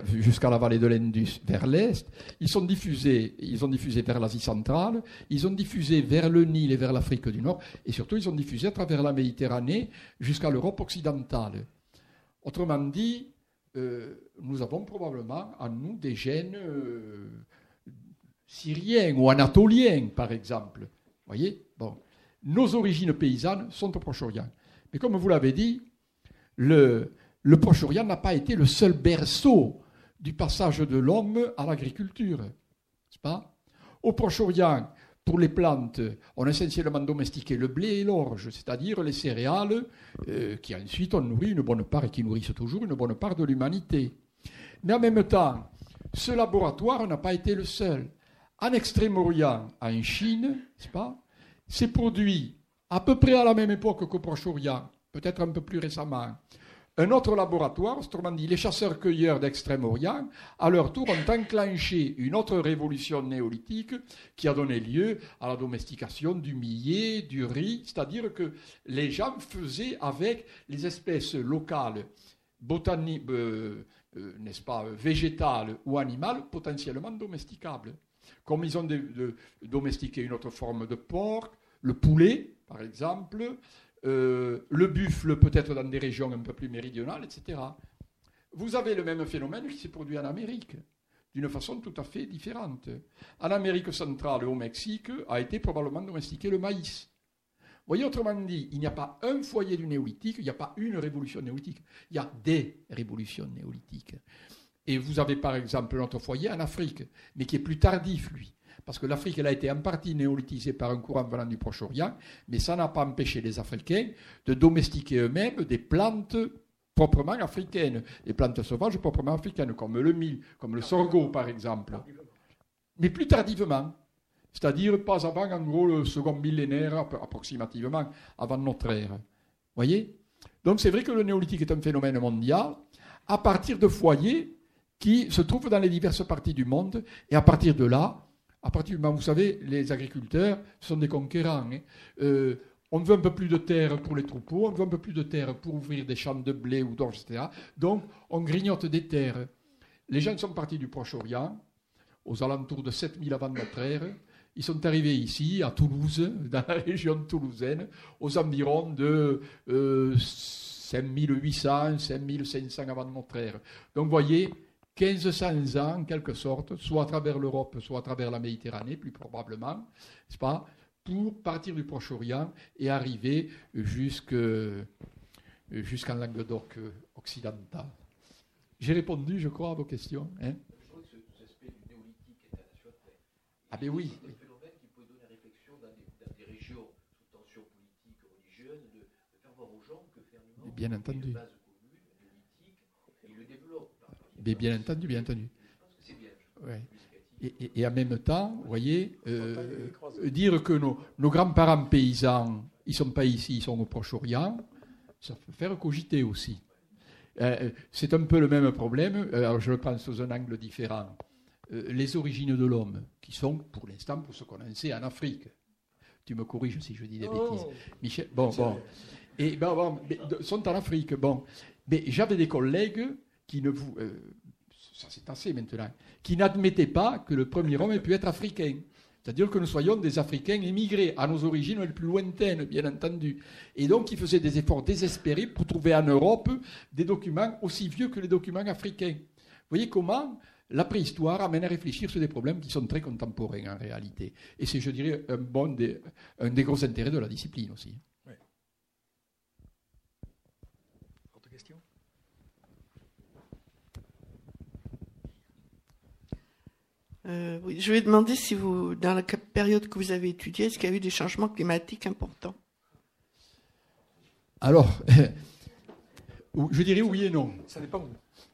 jusqu'à la vallée de l'Indus, vers l'est. Ils ils ont diffusé vers l'Asie centrale, ils ont diffusé vers le Nil et vers l'Afrique du Nord, et surtout ils ont diffusé à travers la Méditerranée jusqu'à l'Europe occidentale. Autrement dit, euh, nous avons probablement en nous des gènes euh, syriens ou anatoliens, par exemple. Voyez, bon, nos origines paysannes sont au Proche-Orient. Mais comme vous l'avez dit, le, Proche-Orient n'a pas été le seul berceau du passage de l'homme à l'agriculture. pas? Au Proche-Orient, pour les plantes, on a essentiellement domestiqué le blé et l'orge, c'est-à-dire les céréales euh, qui ensuite ont nourri une bonne part et qui nourrissent toujours une bonne part de l'humanité. Mais en même temps, ce laboratoire n'a pas été le seul. En Extrême-Orient, en Chine, s'est produit à peu près à la même époque qu'au Proche-Orient, peut-être un peu plus récemment, un autre laboratoire, autrement dit les chasseurs-cueilleurs d'Extrême-Orient, à leur tour ont enclenché une autre révolution néolithique qui a donné lieu à la domestication du millet, du riz, c'est-à-dire que les gens faisaient avec les espèces locales, botaniques, euh, euh, n'est-ce pas, végétales ou animales potentiellement domesticables. Comme ils ont domestiqué une autre forme de porc, le poulet, par exemple, euh, le buffle peut-être dans des régions un peu plus méridionales, etc. Vous avez le même phénomène qui s'est produit en Amérique, d'une façon tout à fait différente. En Amérique centrale, au Mexique, a été probablement domestiqué le maïs. Vous voyez, autrement dit, il n'y a pas un foyer du néolithique, il n'y a pas une révolution néolithique, il y a des révolutions néolithiques. Et vous avez par exemple notre foyer en Afrique, mais qui est plus tardif, lui parce que l'Afrique elle a été en partie néolithisée par un courant venant du Proche-Orient, mais ça n'a pas empêché les Africains de domestiquer eux-mêmes des plantes proprement africaines, des plantes sauvages proprement africaines, comme le mil, comme le sorgho par exemple. Mais plus tardivement, c'est-à-dire pas avant, en gros, le second millénaire, approximativement, avant notre ère. Voyez? Donc c'est vrai que le néolithique est un phénomène mondial, à partir de foyers qui se trouvent dans les diverses parties du monde, et à partir de là, à partir du moment, vous savez, les agriculteurs sont des conquérants. Hein. Euh, on veut un peu plus de terre pour les troupeaux, on veut un peu plus de terre pour ouvrir des champs de blé ou d'orge, etc. Donc, on grignote des terres. Les gens sont partis du Proche-Orient, aux alentours de 7000 avant notre ère. Ils sont arrivés ici, à Toulouse, (laughs) dans la région toulousaine, aux environs de euh, 5800, 5500 avant notre ère. Donc, voyez, 1500 ans, en quelque sorte, soit à travers l'Europe, soit à travers la Méditerranée, plus probablement, n'est-ce pas, pour partir du Proche-Orient et arriver jusqu'en Languedoc occidental. J'ai répondu, je crois, à vos questions. Hein ah ben oui. C'est un phénomène qui peut donner réflexion dans des, régions sous tension politique, religieuse, de, faire voir aux gens que finalement, bien entendu. Bien, entendu, bien entendu. Et, en même temps, vous voyez, euh, dire que nos, grands-parents paysans, ils ne sont pas ici, ils sont au Proche-Orient, ça peut faire cogiter aussi. Euh, c'est un peu le même problème, alors je le pense sous un angle différent. Euh, les origines de l'homme, qui sont pour l'instant, pour ce qu'on en sait, en Afrique. Tu me corriges si je dis des oh. bêtises. Michel, bon, bon. Et ben, bon, sont en Afrique. Bon, mais j'avais des collègues qui ne vous, euh, ça c'est assez maintenant, qui n'admettait pas que le premier homme ait pu être africain. C'est-à-dire que nous soyons des Africains émigrés à nos origines les plus lointaines, bien entendu. Et donc, ils faisaient des efforts désespérés pour trouver en Europe des documents aussi vieux que les documents africains. Vous voyez comment la préhistoire amène à réfléchir sur des problèmes qui sont très contemporains en réalité. Et c'est, je dirais, un, bon un des gros intérêts de la discipline aussi. Euh, oui, je vais demander si vous, dans la période que vous avez étudiée, est-ce qu'il y a eu des changements climatiques importants? Alors, (laughs) Je dirais oui et non. Ça dépend.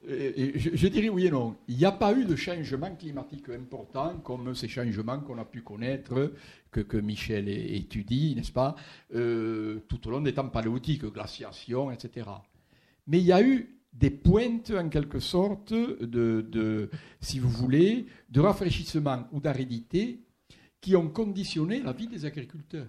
je, dirais oui et non. Il n'y a pas eu de changement climatique important comme ces changements qu'on a pu connaître, que, Michel étudie, n'est-ce pas, euh, tout au long des temps paléolithiques, glaciation, etc. Mais il y a eu des pointes, en quelque sorte, de, si vous voulez, de rafraîchissement ou d'aridité qui ont conditionné la vie des agriculteurs.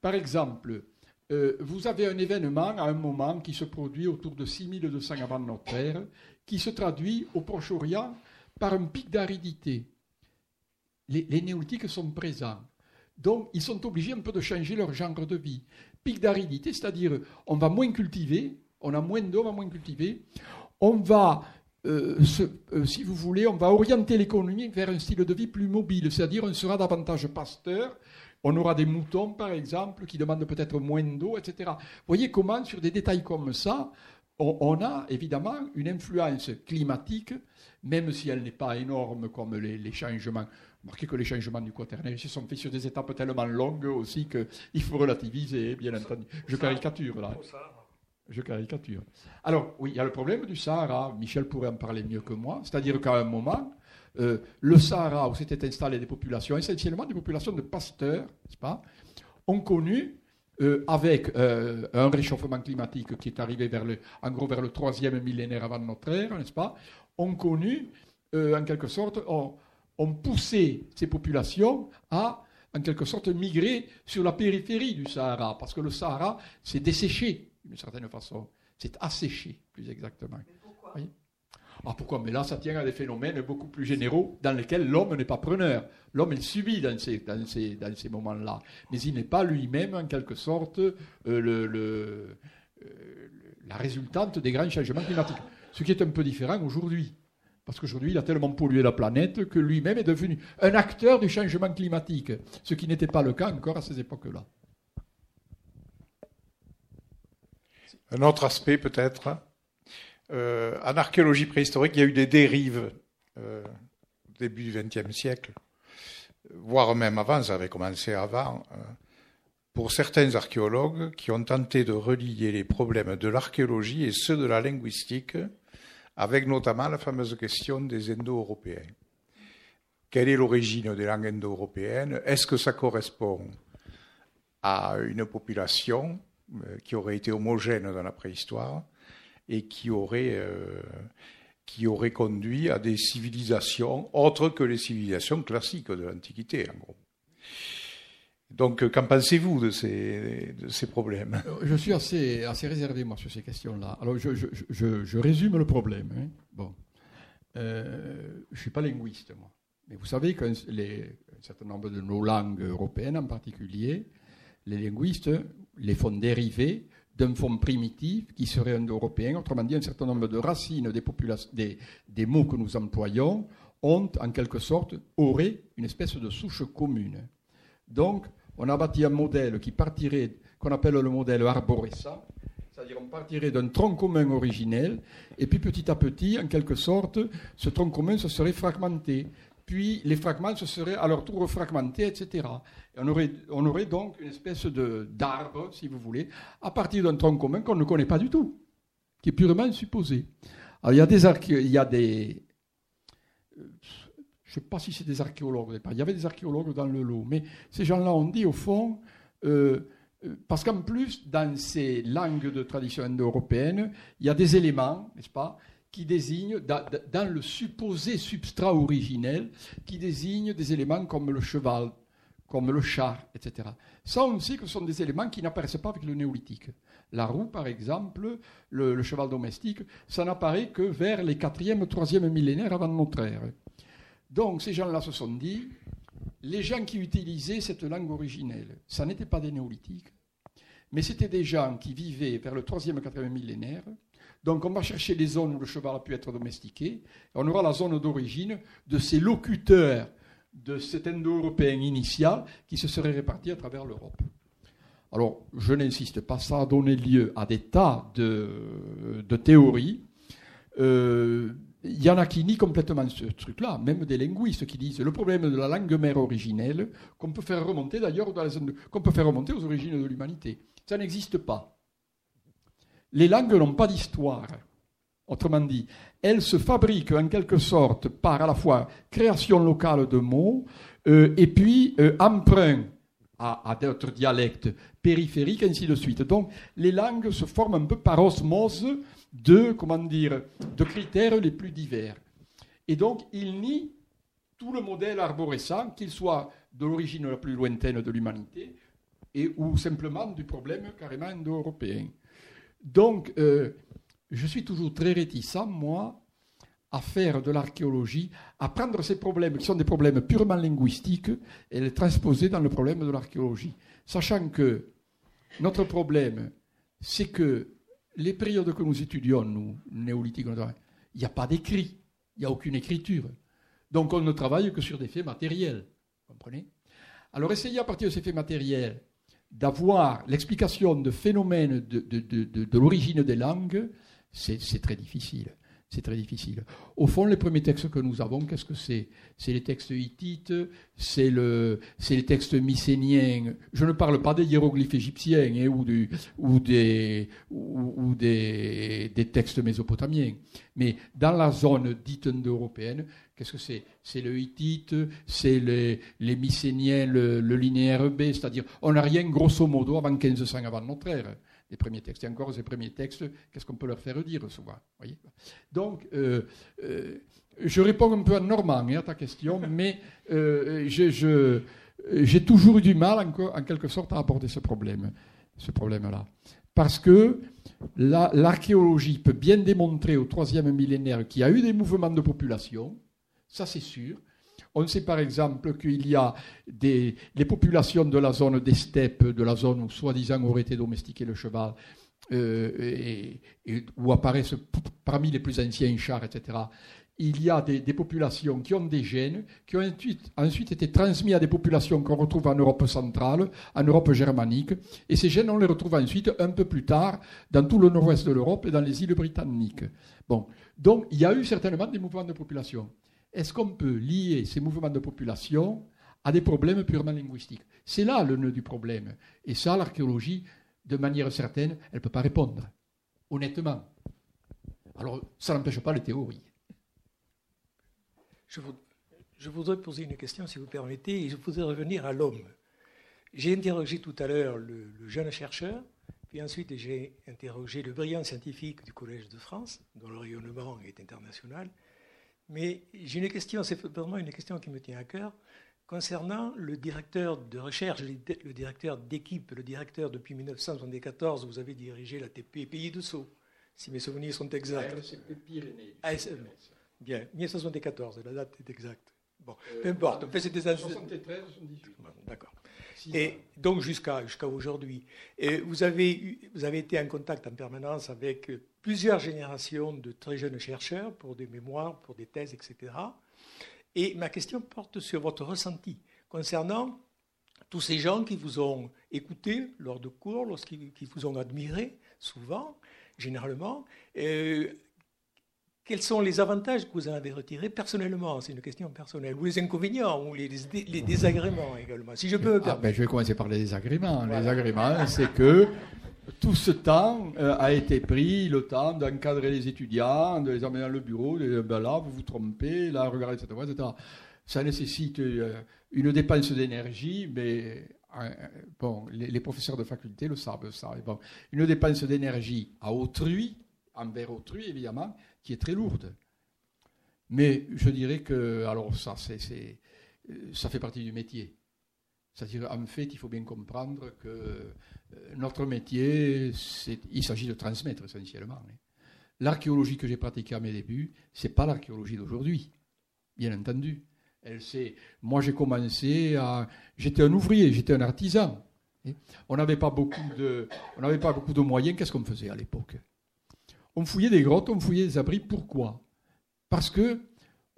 Par exemple, euh, vous avez un événement à un moment qui se produit autour de 6200 avant notre ère, qui se traduit au Proche-Orient par un pic d'aridité. Les, néolithiques sont présents. Donc, ils sont obligés un peu de changer leur genre de vie. Pic d'aridité, c'est-à-dire on va moins cultiver, on a moins d'eau, on va moins cultiver, on va, euh, euh, si vous voulez, on va orienter l'économie vers un style de vie plus mobile, c'est-à-dire on sera davantage pasteur, on aura des moutons, par exemple, qui demandent peut-être moins d'eau, etc. Vous voyez comment, sur des détails comme ça, on, a évidemment une influence climatique, même si elle n'est pas énorme comme les, changements. Remarquez que les changements du quaternaire se sont faits sur des étapes tellement longues aussi qu'il faut relativiser, bien entendu. Je caricature là. Je caricature. Alors, oui, il y a le problème du Sahara. Michel pourrait en parler mieux que moi. C'est-à-dire qu'à un moment, euh, le Sahara, où s'étaient installées des populations, essentiellement des populations de pasteurs, n'est-ce pas, ont connu, euh, avec euh, un réchauffement climatique qui est arrivé vers le, en gros vers le troisième millénaire avant notre ère, n'est-ce pas, ont connu, en quelque sorte, ont, ont, poussé ces populations à, en quelque sorte, migrer sur la périphérie du Sahara, parce que le Sahara s'est desséché d'une certaine façon, c'est asséché, plus exactement. Oui. Ah, pourquoi? Mais là, ça tient à des phénomènes beaucoup plus généraux dans lesquels l'homme n'est pas preneur. L'homme est subi dans ces, dans ces, dans ces moments-là. Mais il n'est pas lui-même, en quelque sorte, euh, le, le, euh, la résultante des grands changements climatiques. Ce qui est un peu différent aujourd'hui. Parce qu'aujourd'hui, il a tellement pollué la planète que lui-même est devenu un acteur du changement climatique, ce qui n'était pas le cas encore à ces époques-là. Un autre aspect peut-être euh, en archéologie préhistorique, il y a eu des dérives euh, au début du XXe siècle, voire même avant, ça avait commencé avant, euh, pour certains archéologues qui ont tenté de relier les problèmes de l'archéologie et ceux de la linguistique, avec notamment la fameuse question des Indo-Européens. Quelle est l'origine des langues indo-européennes? Est-ce que ça correspond à une population? Qui aurait été homogène dans la préhistoire et qui aurait, euh, qui aurait conduit à des civilisations autres que les civilisations classiques de l'Antiquité, en gros. Donc, qu'en pensez-vous de ces, de ces problèmes? Je suis assez, assez réservé, moi, sur ces questions-là. Alors, je, je, je, résume le problème. Hein. Bon. Euh, je ne suis pas linguiste, moi. Mais vous savez qu'un certain nombre de nos langues européennes, en particulier, les linguistes les font dériver d'un forme primitif qui serait indo-européen, autrement dit, un certain nombre de racines des, des, mots que nous employons ont, en quelque sorte, auraient une espèce de souche commune. Donc, on a bâti un modèle qui partirait, qu'on appelle le modèle arborescent, c'est-à-dire on partirait d'un tronc commun originel, et puis petit à petit, en quelque sorte, ce tronc commun se serait fragmenté puis les fragments se seraient à leur tour fragmentés, etc. on, aurait, on aurait donc une espèce d'arbre, si vous voulez, à partir d'un tronc commun qu'on ne connaît pas du tout, qui est purement supposé. Alors il y a des, il y a des je ne sais pas si c'est des archéologues au départ, il y avait des archéologues dans le lot, mais ces gens-là ont dit au fond, euh, euh, parce qu'en plus, dans ces langues de tradition indo-européenne, il y a des éléments, n'est-ce pas, qui désigne, dans le supposé substrat originel, qui désigne des éléments comme le cheval, comme le chat, etc. Ça, on sait que ce sont des éléments qui n'apparaissent pas avec le néolithique. La roue, par exemple, le, cheval domestique, ça n'apparaît que vers les 4e, 3e millénaires avant notre ère. Donc, ces gens-là se sont dit, les gens qui utilisaient cette langue originelle, ça n'était pas des néolithiques, mais c'était des gens qui vivaient vers le 3e, 4e millénaire, donc on va chercher les zones où le cheval a pu être domestiqué. On aura la zone d'origine de ces locuteurs de cet indo-européen initial qui se serait réparti à travers l'Europe. Alors, je n'insiste pas, ça a donné lieu à des tas de, théories. Euh, il y en a qui nient complètement ce truc-là, même des linguistes qui disent le problème de la langue mère originelle, qu'on peut faire remonter d'ailleurs, qu'on peut faire remonter aux origines de l'humanité. Ça n'existe pas. Les langues n'ont pas d'histoire. Autrement dit, elles se fabriquent en quelque sorte par à la fois création locale de mots euh, et puis euh, emprunt à, d'autres dialectes périphériques, ainsi de suite. Donc, les langues se forment un peu par osmose de, comment dire, de critères les plus divers. Et donc, il nie tout le modèle arborescent, qu'il soit de l'origine la plus lointaine de l'humanité, ou simplement du problème carrément indo-européen. Donc, euh, je suis toujours très réticent, moi, à faire de l'archéologie, à prendre ces problèmes qui sont des problèmes purement linguistiques et les transposer dans le problème de l'archéologie. Sachant que notre problème, c'est que les périodes que nous étudions, nous, néolithiques, il n'y a pas d'écrit, il n'y a aucune écriture. Donc on ne travaille que sur des faits matériels. Comprenez? Alors essayez à partir de ces faits matériels d'avoir l'explication de phénomènes de, de l'origine des langues, c'est très difficile c'est très difficile. Au fond, les premiers textes que nous avons, qu'est-ce que c'est? C'est les textes hittites, c'est le, les textes mycéniens. Je ne parle pas des hiéroglyphes égyptiens hein, ou, ou, des, ou, des, des, textes mésopotamiens. Mais dans la zone dite indo-européenne, qu'est-ce que c'est? C'est le hittite, c'est les, mycéniens, le, linéaire B, c'est-à-dire on n'a rien grosso modo avant 1500 avant notre ère les premiers textes. Et encore, ces premiers textes, qu'est-ce qu'on peut leur faire dire souvent Donc, euh, euh, je réponds un peu en normand hein, à ta question, (laughs) mais euh, j'ai toujours eu du mal, en, quelque sorte, à aborder ce problème, ce problème-là. Parce que l'archéologie peut bien démontrer au troisième millénaire qu'il y a eu des mouvements de population, ça c'est sûr, on sait par exemple qu'il y a des, les populations de la zone des steppes, de la zone où soi-disant aurait été domestiqué le cheval, euh, et, où apparaissent parmi les plus anciens chars, etc. Il y a des, populations qui ont des gènes qui ont ensuite, été transmis à des populations qu'on retrouve en Europe centrale, en Europe germanique, et ces gènes, on les retrouve ensuite un peu plus tard dans tout le nord-ouest de l'Europe et dans les îles britanniques. Bon, donc il y a eu certainement des mouvements de population est-ce qu'on peut lier ces mouvements de population à des problèmes purement linguistiques? C'est là le nœud du problème. Et ça, l'archéologie, de manière certaine, elle ne peut pas répondre. Honnêtement. Alors, ça n'empêche pas les théories. Je, voudrais poser une question, si vous permettez, et je voudrais revenir à l'homme. J'ai interrogé tout à l'heure le, le, jeune chercheur, puis ensuite j'ai interrogé le brillant scientifique du Collège de France, dont le rayonnement est international, mais j'ai une question, c'est vraiment une question qui me tient à cœur, concernant le directeur de recherche, le directeur d'équipe, le directeur depuis 1974, vous avez dirigé la TP Pays de Sceaux, si mes souvenirs sont exacts. Pyrénées. ASM. Bien, 1974, la date est exacte. Bon, euh, peu importe. En fait, c'était 73, 78. D'accord. Et donc jusqu'à jusqu'à aujourd'hui. Vous avez, vous avez été en contact en permanence avec plusieurs générations de très jeunes chercheurs pour des mémoires, pour des thèses, etc. Et ma question porte sur votre ressenti concernant tous ces gens qui vous ont écouté lors de cours, lorsqu'ils vous ont admiré, souvent, généralement. Euh, quels sont les avantages que vous en avez retirés personnellement? C'est une question personnelle. Ou les inconvénients, ou les, désagréments également, si je peux ah, ben, Je vais commencer par les désagréments. Les désagréments, c'est que tout ce temps euh, a été pris, le temps d'encadrer les étudiants, de les emmener dans le bureau, de dire ben là, vous vous trompez, là, regardez, etc. Ça nécessite euh, une dépense d'énergie, mais euh, bon, les, professeurs de faculté le savent, ça. Une dépense d'énergie à autrui, envers autrui, évidemment, qui est très lourde. Mais je dirais que, alors ça, ça fait partie du métier. C'est-à-dire, en fait, il faut bien comprendre que euh, notre métier, il s'agit de transmettre essentiellement. Hein. L'archéologie que j'ai pratiquée à mes débuts, c'est pas l'archéologie d'aujourd'hui, bien entendu. Moi j'ai commencé à, j'étais un ouvrier, j'étais un artisan. Hein. On n'avait pas pas beaucoup de moyens. Qu'est-ce qu'on faisait à l'époque? On fouillait des grottes, on fouillait des abris. Pourquoi? Parce que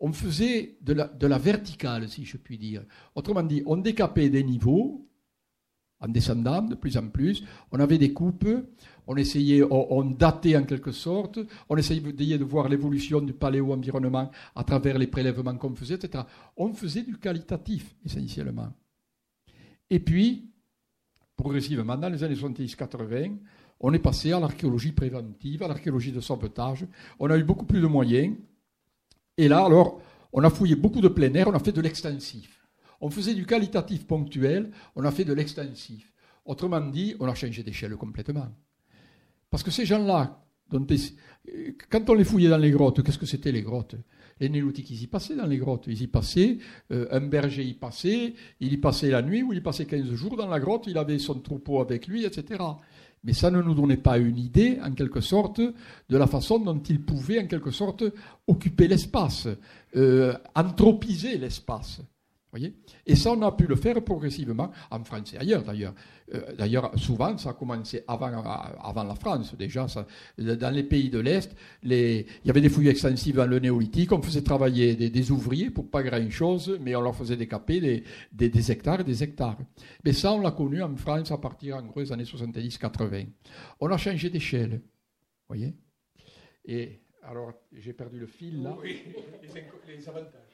on faisait de la, verticale, si je puis dire. Autrement dit, on décapait des niveaux en descendant de plus en plus. On avait des coupes, on essayait, on, datait en quelque sorte, on essayait de voir l'évolution du paléo-environnement à travers les prélèvements qu'on faisait, etc. On faisait du qualitatif, essentiellement. Et puis, progressivement, dans les années 70-80, on est passé à l'archéologie préventive, à l'archéologie de sauvetage. On a eu beaucoup plus de moyens. Et là, alors, on a fouillé beaucoup de plein air, on a fait de l'extensif. On faisait du qualitatif ponctuel, on a fait de l'extensif. Autrement dit, on a changé d'échelle complètement. Parce que ces gens-là, quand on les fouillait dans les grottes, qu'est-ce que c'était les grottes? Les néolithiques, ils y passaient dans les grottes. Ils y passaient, euh, un berger y passait, il y passait la nuit ou il y passait 15 jours dans la grotte, il avait son troupeau avec lui, etc. Mais ça ne nous donnait pas une idée, en quelque sorte, de la façon dont il pouvait, en quelque sorte, occuper l'espace, euh, anthropiser l'espace. Et ça, on a pu le faire progressivement, en France et ailleurs d'ailleurs. Euh, d'ailleurs, souvent, ça a commencé avant, avant la France, déjà. Dans les pays de l'Est, il y avait des fouilles extensives dans le néolithique, on faisait travailler des, ouvriers pour pas grand-chose, mais on leur faisait décaper des, hectares et des hectares. Mais ça, on l'a connu en France à partir, en gros, des années 70-80. On a changé d'échelle, voyez Et alors, j'ai perdu le fil là. Oui, (laughs) les avantages.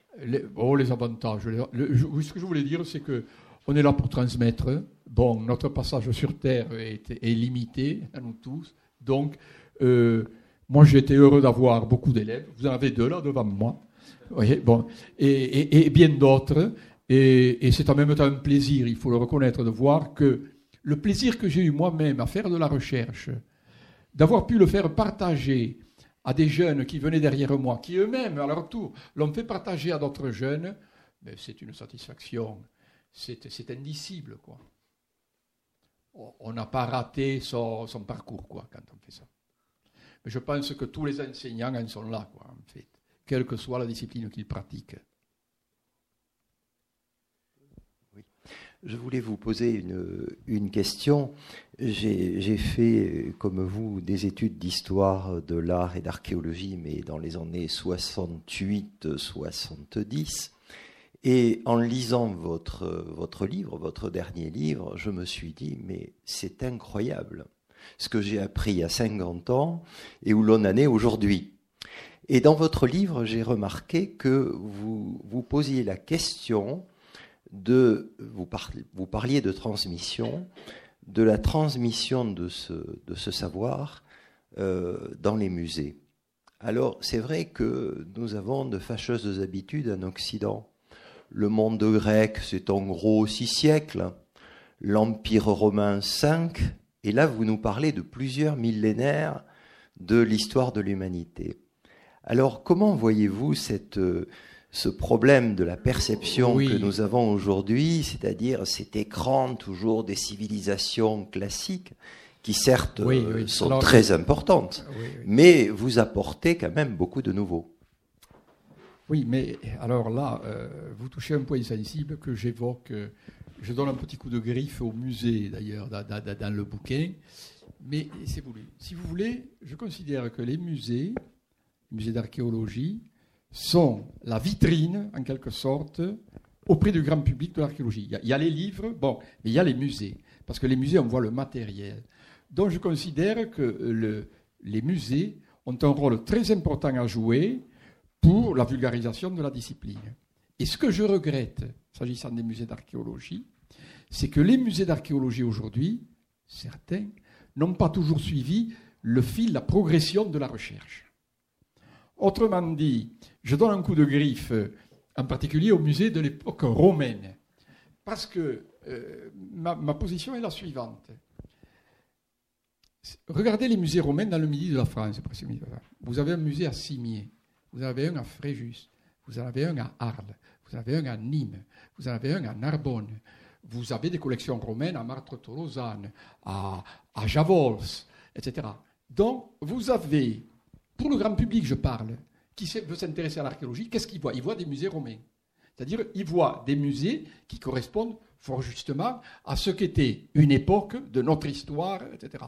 Oh, les avantages. ce que je voulais dire, c'est que on est là pour transmettre. Bon, notre passage sur Terre est, limité à nous tous. Donc, euh, moi, j'ai été heureux d'avoir beaucoup d'élèves. Vous en avez deux là devant moi. Voyez, bon, et, bien d'autres. Et, c'est en même temps un plaisir, il faut le reconnaître, de voir que le plaisir que j'ai eu moi-même à faire de la recherche, d'avoir pu le faire partager à des jeunes qui venaient derrière moi, qui eux-mêmes, à leur tour, l'ont fait partager à d'autres jeunes, mais c'est une satisfaction, c'est indicible, quoi. On n'a pas raté son, parcours, quoi, quand on fait ça. Mais je pense que tous les enseignants en sont là, quoi, en fait, quelle que soit la discipline qu'ils pratiquent. Je voulais vous poser une, question. J'ai fait, comme vous, des études d'histoire de l'art et d'archéologie, mais dans les années 68-70. Et en lisant votre, votre livre, votre dernier livre, je me suis dit, mais c'est incroyable ce que j'ai appris a 50 ans et où l'on en est aujourd'hui. Et dans votre livre, j'ai remarqué que vous, vous posiez la question de, vous, parliez de transmission, de la transmission de ce, de ce savoir euh, dans les musées. Alors, c'est vrai que nous avons de fâcheuses habitudes en Occident. Le monde grec, c'est en gros six siècles, l'Empire romain cinq, et là, vous nous parlez de plusieurs millénaires de l'histoire de l'humanité. Alors, comment voyez-vous cette, ce problème de la perception que nous avons aujourd'hui, c'est-à-dire cet écran toujours des civilisations classiques, qui certes euh, sont très importantes, mais vous apportez quand même beaucoup de nouveaux. Oui, mais alors là, euh, vous touchez un point sensible que j'évoque. Euh, je donne un petit coup de griffe au musée, d'ailleurs, dans, dans, le bouquin. Mais c'est voulu. Si vous voulez, je considère que les musées, les musées d'archéologie, sont la vitrine, en quelque sorte, auprès du grand public de l'archéologie. Il, y, a les livres, bon, mais il y a les musées, parce que les musées, on voit le matériel. Donc je considère que les musées ont un rôle très important à jouer pour la vulgarisation de la discipline. Et ce que je regrette, s'agissant des musées d'archéologie, c'est que les musées d'archéologie aujourd'hui, certains, n'ont pas toujours suivi le fil, la progression de la recherche. Autrement dit, je donne un coup de griffe, en particulier au musée de l'époque romaine, parce que euh, ma, position est la suivante. Regardez les musées romains dans le midi de la France. Vous avez un musée à Cimier, vous en avez un à Fréjus, vous en avez un à Arles, vous en avez un à Nîmes, vous en avez un à Narbonne, vous avez des collections romaines à Martre-Tolosane, à, à Javols, etc. Donc, vous avez pour le grand public, je parle, qui veut s'intéresser à l'archéologie, qu'est-ce qu'il voit? Il voit des musées romains. C'est-à-dire, il voit des musées qui correspondent fort justement à ce qu'était une époque de notre histoire, etc.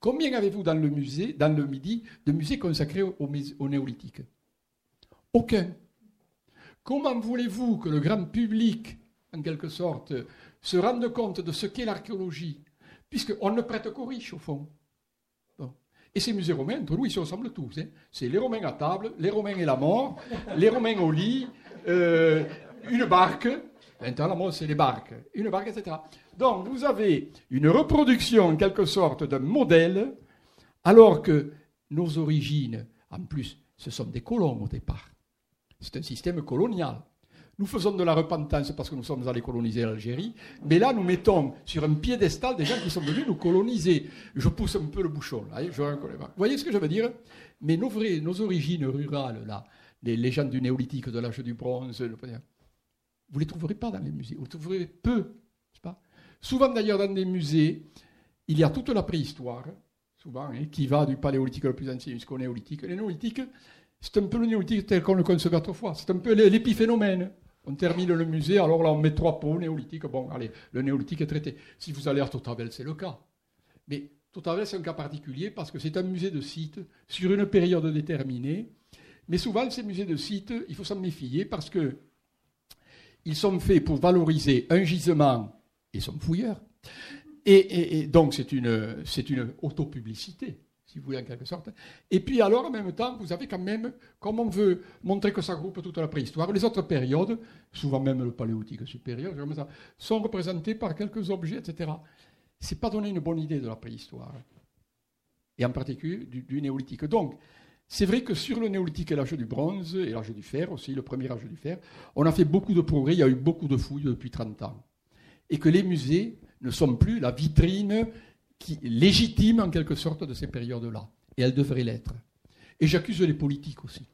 Combien avez-vous dans le musée, dans le Midi, de musées consacrés au, néolithique Aucun. Comment voulez-vous que le grand public, en quelque sorte, se rende compte de ce qu'est l'archéologie, puisqu'on ne prête qu'aux riches, au fond et ces musées romains, entre nous, ils se ressemblent tous. Hein. C'est les Romains à table, les Romains et la mort, les Romains au lit, euh, une barque. Maintenant, la mort, c'est les barques. Une barque, etc. Donc, vous avez une reproduction, en quelque sorte, d'un modèle, alors que nos origines, en plus, ce sont des colons au départ. C'est un système colonial. Nous faisons de la repentance parce que nous sommes allés coloniser l'Algérie, mais là, nous mettons sur un piédestal des gens qui sont venus nous coloniser. Je pousse un peu le bouchon, je Vous voyez ce que je veux dire? Mais nos, origines rurales, là, les légendes du néolithique, de l'âge du bronze, vous ne les trouverez pas dans les musées. Vous les trouverez peu. Pas? Souvent, d'ailleurs, dans des musées, il y a toute la préhistoire, souvent, hein, qui va du paléolithique le plus ancien jusqu'au néolithique. Les néolithiques, c'est un peu le néolithique tel qu'on le concevait autrefois. C'est un peu l'épiphénomène. On termine le musée, alors là on met trois pots néolithiques. Bon, allez, le néolithique est traité. Si vous allez à Totavel, c'est le cas. Mais Totavel, c'est un cas particulier parce que c'est un musée de site sur une période déterminée. Mais souvent, ces musées de site, il faut s'en méfier parce que ils sont faits pour valoriser un gisement et son fouilleur. Et, et donc, c'est une, c'est une autopublicité si vous voulez, en quelque sorte. Et puis alors, en même temps, vous avez quand même, comme on veut montrer que ça groupe toute la préhistoire, les autres périodes, souvent même le paléolithique supérieur, sont représentées par quelques objets, etc. C'est pas donner une bonne idée de la préhistoire, et en particulier du, néolithique. Donc, c'est vrai que sur le néolithique et l'âge du bronze, et l'âge du fer aussi, le premier âge du fer, on a fait beaucoup de progrès, il y a eu beaucoup de fouilles depuis 30 ans. Et que les musées ne sont plus la vitrine qui légitime en quelque sorte de ces périodes-là. Et elle devrait l'être. Et j'accuse les politiques aussi.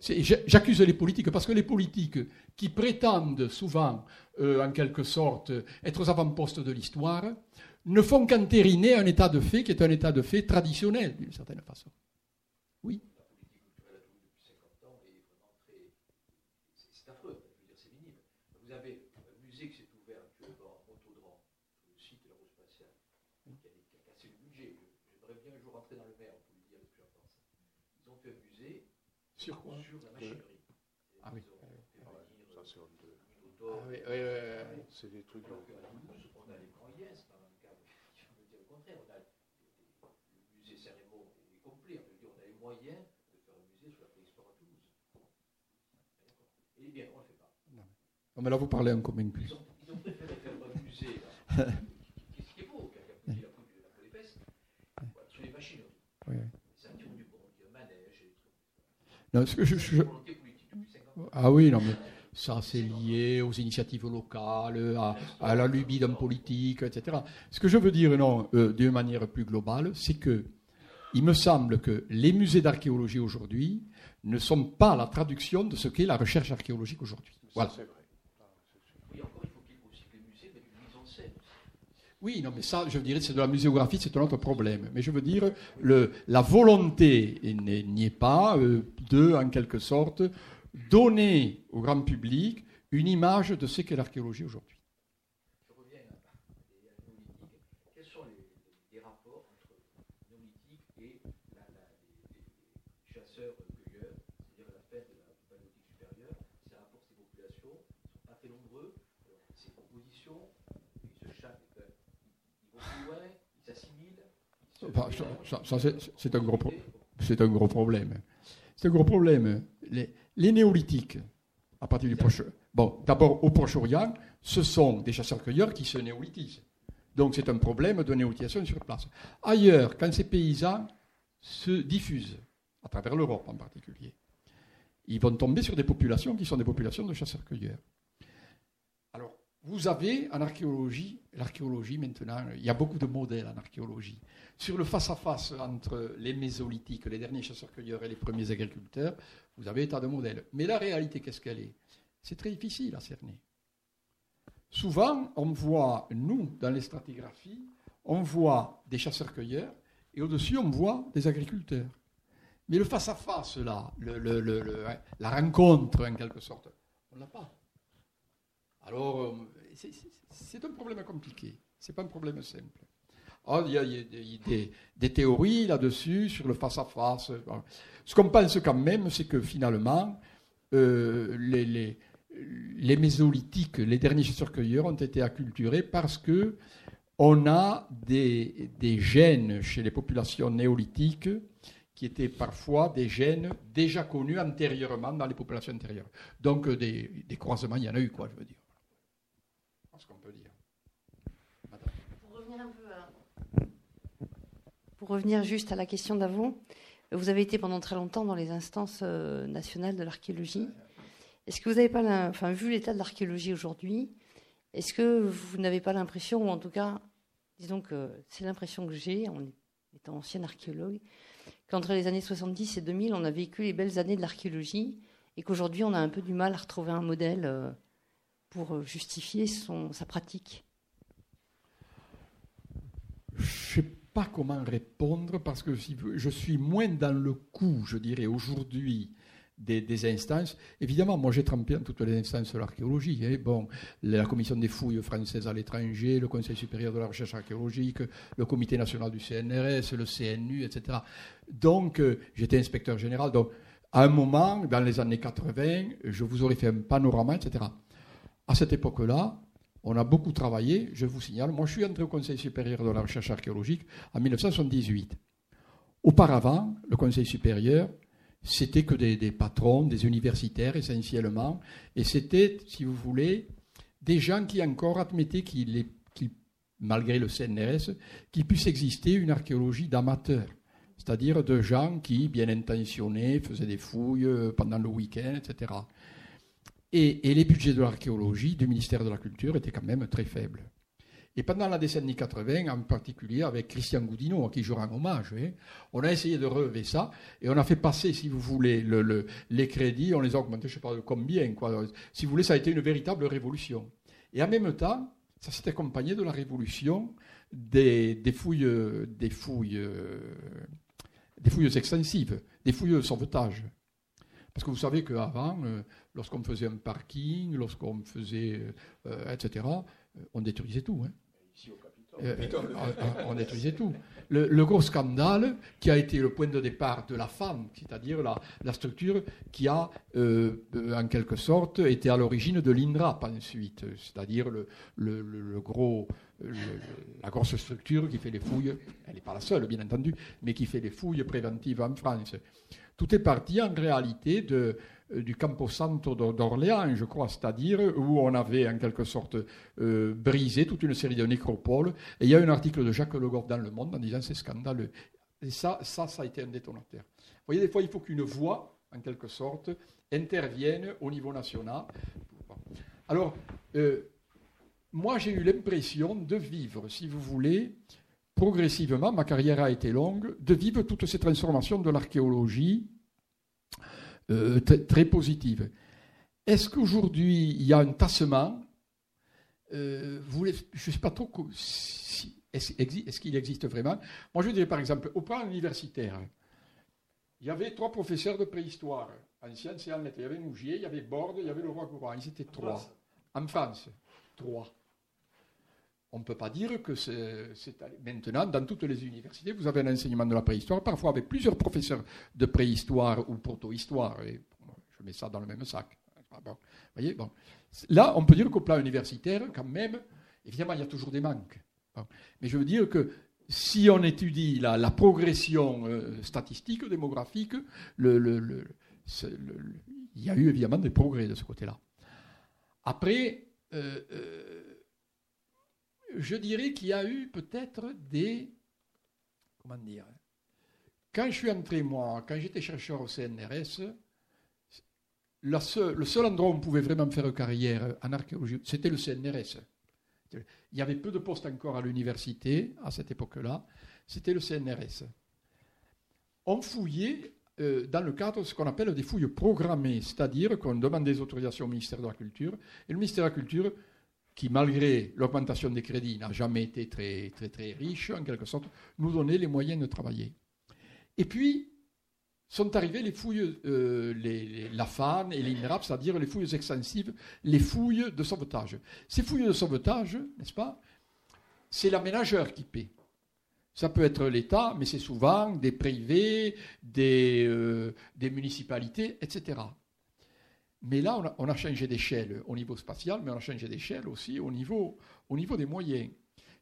J'accuse les politiques parce que les politiques qui prétendent souvent, euh, en quelque sorte, être aux avant-postes de l'histoire, ne font qu'entériner un état de fait qui est un état de fait traditionnel, d'une certaine façon. Oui. Sur quoi Sur la machinerie. Ah oui. Ça, c'est honteux. Ah oui, oui, oui, C'est des trucs. On a les moyens, c'est pas le cas. (laughs) Je veux dire le contraire. On a le musée Cérémo est complet. On, on a les moyens de faire un musée sur la préhistoire à Toulouse. Eh bien, on ne le fait pas. Non. non. mais là, vous parlez en commun plus. Ils ont, ils ont préféré faire un musée, là, (laughs) qui, qui est beau, qui a la peau des fesses, sur les machineries. Oui, oui. Ah oui, non, mais ça, c'est lié aux initiatives locales, à, la lubie d'un politique, etc. Ce que je veux dire, non, euh, d'une manière plus globale, c'est que il me semble que les musées d'archéologie aujourd'hui ne sont pas la traduction de ce qu'est la recherche archéologique aujourd'hui. Voilà. Oui, non, mais ça, je dirais, c'est de la muséographie, c'est un autre problème. Mais je veux dire, la volonté n'y est pas euh, de, en quelque sorte, donner au grand public une image de ce qu'est l'archéologie aujourd'hui. C'est un, gros c'est un gros problème. C'est un gros problème. Les, les, néolithiques, à partir du proche. Bon, d'abord, au Proche-Orient, ce sont des chasseurs-cueilleurs qui se néolithisent. Donc, c'est un problème de néolithisation sur place. Ailleurs, quand ces paysans se diffusent, à travers l'Europe en particulier, ils vont tomber sur des populations qui sont des populations de chasseurs-cueilleurs. Vous avez en archéologie, l'archéologie maintenant, il y a beaucoup de modèles en archéologie sur le face-à-face entre les mésolithiques, les derniers chasseurs-cueilleurs et les premiers agriculteurs, vous avez état de modèle. Mais la réalité, qu'est-ce qu'elle est? C'est très difficile à cerner. Souvent, on voit, nous, dans les stratigraphies, on voit des chasseurs-cueilleurs et au-dessus, on voit des agriculteurs. Mais le face-à-face, là, la rencontre, en quelque sorte, on ne l'a pas. Alors, euh, c'est un problème compliqué. Ce n'est pas un problème simple. Ah, il y a, des, théories là-dessus, sur le face-à-face. Ce qu'on pense quand même, c'est que finalement, euh, les, mésolithiques, les derniers chasseurs-cueilleurs, ont été acculturés parce que on a des, gènes chez les populations néolithiques qui étaient parfois des gènes déjà connus antérieurement dans les populations antérieures. Donc des, des croisements, il y en a eu, quoi, je veux dire. Pour revenir juste à la question d'avant, vous avez été pendant très longtemps dans les instances euh, nationales de l'archéologie. Est-ce que vous n'avez pas, enfin, vu l'état de l'archéologie aujourd'hui, est-ce que vous n'avez pas l'impression, ou en tout cas, disons que c'est l'impression que j'ai en étant ancien archéologue, qu'entre les années 70 et 2000, on a vécu les belles années de l'archéologie et qu'aujourd'hui, on a un peu du mal à retrouver un modèle euh, pour euh, justifier son, sa pratique? Je ne sais pas comment répondre parce que je suis moins dans le coup, je dirais, aujourd'hui des, instances. Évidemment, moi j'ai trempé dans toutes les instances de l'archéologie. Hein. Bon, la commission des fouilles françaises à l'étranger, le Conseil supérieur de la recherche archéologique, le Comité national du CNRS, le CNU, etc. Donc, euh, j'étais inspecteur général. Donc, à un moment, dans les années 80, je vous aurais fait un panorama, etc. À cette époque-là, on a beaucoup travaillé, je vous signale. Moi, je suis entré au Conseil supérieur de la recherche archéologique en 1978. Auparavant, le Conseil supérieur, c'était que des, patrons, des universitaires essentiellement, et c'était, si vous voulez, des gens qui encore admettaient qu'il, malgré le CNRS, qu'il puisse exister une archéologie d'amateurs, c'est-à-dire de gens qui, bien intentionnés, faisaient des fouilles euh, pendant le week-end, etc. et les budgets de l'archéologie du ministère de la Culture étaient quand même très faibles. Et pendant la décennie 80, en particulier avec Christian Goudineau, à qui je rends hommage, hein, on a essayé de relever ça et on a fait passer, si vous voulez, les crédits, on les a augmentés, je ne sais pas combien. Quoi. Si vous voulez, ça a été une véritable révolution. Et en même temps, ça s'est accompagné de la révolution des, fouilles, des, fouilles, des fouilles extensives, des fouilles de sauvetage. Parce que vous savez qu'avant, euh, lorsqu'on faisait un parking, lorsqu'on faisait, euh, etc., euh, on détruisait tout. Hein. Euh, euh, on détruisait tout. Le, gros scandale qui a été le point de départ de la femme, c'est-à-dire la, structure qui a, en quelque sorte, été à l'origine de l'INRAP ensuite, c'est-à-dire le, gros, la grosse structure qui fait les fouilles, elle n'est pas la seule, bien entendu, mais qui fait les fouilles préventives en France. Tout est parti en réalité de, euh, du Camposanto d'Orléans, je crois, c'est-à-dire où on avait en quelque sorte euh, brisé toute une série de nécropoles. Et il y a un article de Jacques Le Goff dans Le Monde en disant c'est scandaleux. Et ça, ça, ça a été un détonateur. Vous voyez, des fois, il faut qu'une voix, en quelque sorte, intervienne au niveau national. Alors, euh, moi, j'ai eu l'impression de vivre, si vous voulez, progressivement, ma carrière a été longue, de vivre toutes ces transformations de l'archéologie euh, très positive. Est-ce qu'aujourd'hui, il y a un tassement euh, Je ne sais pas trop si, est-ce, qu'il existe vraiment? Moi, je dirais par exemple, au plan universitaire, il y avait trois professeurs de préhistoire, en sciences et en lettres. Il y avait Mougier, il y avait Borde, il y avait le roi Courant. Ils étaient trois. En France, trois. On ne peut pas dire que c'est, maintenant, dans toutes les universités, vous avez un enseignement de la préhistoire, parfois avec plusieurs professeurs de préhistoire ou proto-histoire. Je mets ça dans le même sac. bon. Là, on peut dire qu'au plan universitaire, quand même, évidemment, il y a toujours des manques. Mais je veux dire que si on étudie la, progression euh, statistique, démographique, il y a eu évidemment des progrès de ce côté-là. Après, euh, euh, je dirais qu'il y a eu peut-être des. Comment dire Quand je suis entré, moi, quand j'étais chercheur au CNRS, le seul endroit où on pouvait vraiment faire carrière en archéologie, c'était le CNRS. Il y avait peu de postes encore à l'université à cette époque-là. C'était le CNRS. On fouillait euh, dans le cadre de ce qu'on appelle des fouilles programmées, c'est-à-dire qu'on demande des autorisations au ministère de la Culture, et le ministère de la Culture qui, malgré l'augmentation des crédits, n'a jamais été très, très, très riche, en quelque sorte, nous donnait les moyens de travailler. Et puis, sont arrivées les fouilles, euh, les, la FAN et l'INRAP, c'est-à-dire les fouilles extensives, les fouilles de sauvetage. Ces fouilles de sauvetage, n'est-ce pas C'est l'aménageur qui paie. Ça peut être l'État, mais c'est souvent des privés, des, euh, des municipalités, etc. Mais là, on a, changé d'échelle au niveau spatial, mais on a changé d'échelle aussi au niveau, au niveau des moyens.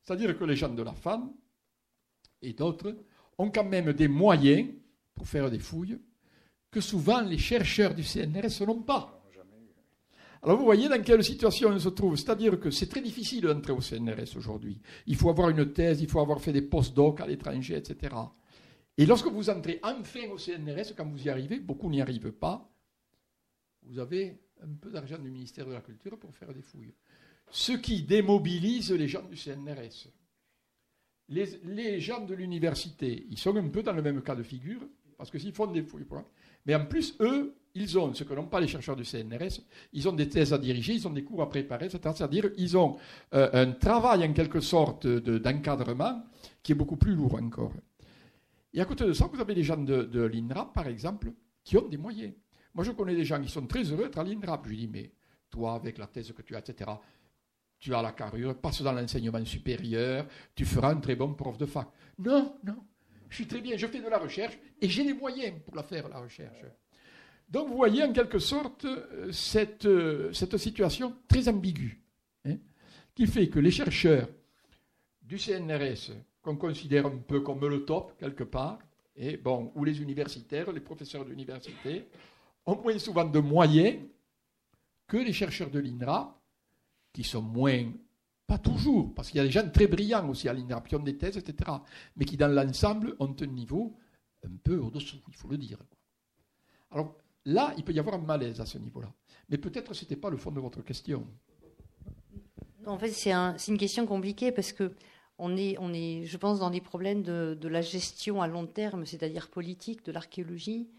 C'est-à-dire que les gens de la FAN et d'autres ont quand même des moyens pour faire des fouilles que souvent les chercheurs du CNRS n'ont pas. Alors vous voyez dans quelle situation on se trouve. C'est-à-dire que c'est très difficile d'entrer au CNRS aujourd'hui. Il faut avoir une thèse, il faut avoir fait des post-doc à l'étranger, etc. Et lorsque vous entrez enfin au CNRS, quand vous y arrivez, beaucoup n'y arrivent pas, vous avez un peu d'argent du ministère de la Culture pour faire des fouilles. Ce qui démobilise les gens du CNRS. Les, gens de l'université, ils sont un peu dans le même cas de figure, parce que s'ils font des fouilles, mais en plus, eux, ils ont ce que n'ont pas les chercheurs du CNRS, ils ont des thèses à diriger, ils ont des cours à préparer, c'est-à-dire ils ont euh, un travail en quelque sorte d'encadrement qui est beaucoup plus lourd encore. Et à côté de ça, vous avez des gens de, l'INRAP, par exemple, qui ont des moyens. Moi, je connais des gens qui sont très heureux d'être à l'INRAP. Je lui dis, mais toi, avec la thèse que tu as, etc., tu as la carrure, passe dans l'enseignement supérieur, tu feras un très bon prof de fac. Non, non, je suis très bien, je fais de la recherche et j'ai les moyens pour la faire, la recherche. Donc vous voyez en quelque sorte euh, cette, euh, cette situation très ambiguë, hein, qui fait que les chercheurs du CNRS, qu'on considère un peu comme le top quelque part, et bon, ou les universitaires, les professeurs d'université, ont moins souvent de moyens que les chercheurs de l'INRA, qui sont moins, pas toujours, parce qu'il y a des gens très brillants aussi à l'INRA, qui ont des thèses, etc., mais qui dans l'ensemble ont un niveau un peu au-dessous, il faut le dire. Alors, Là, il peut y avoir un malaise à ce niveau-là. Mais peut-être ce n'était pas le fond de votre question. en fait, c'est une question compliquée parce que on est, on est, je pense, dans des problèmes de, la gestion à long terme, c'est-à-dire politique, de l'archéologie,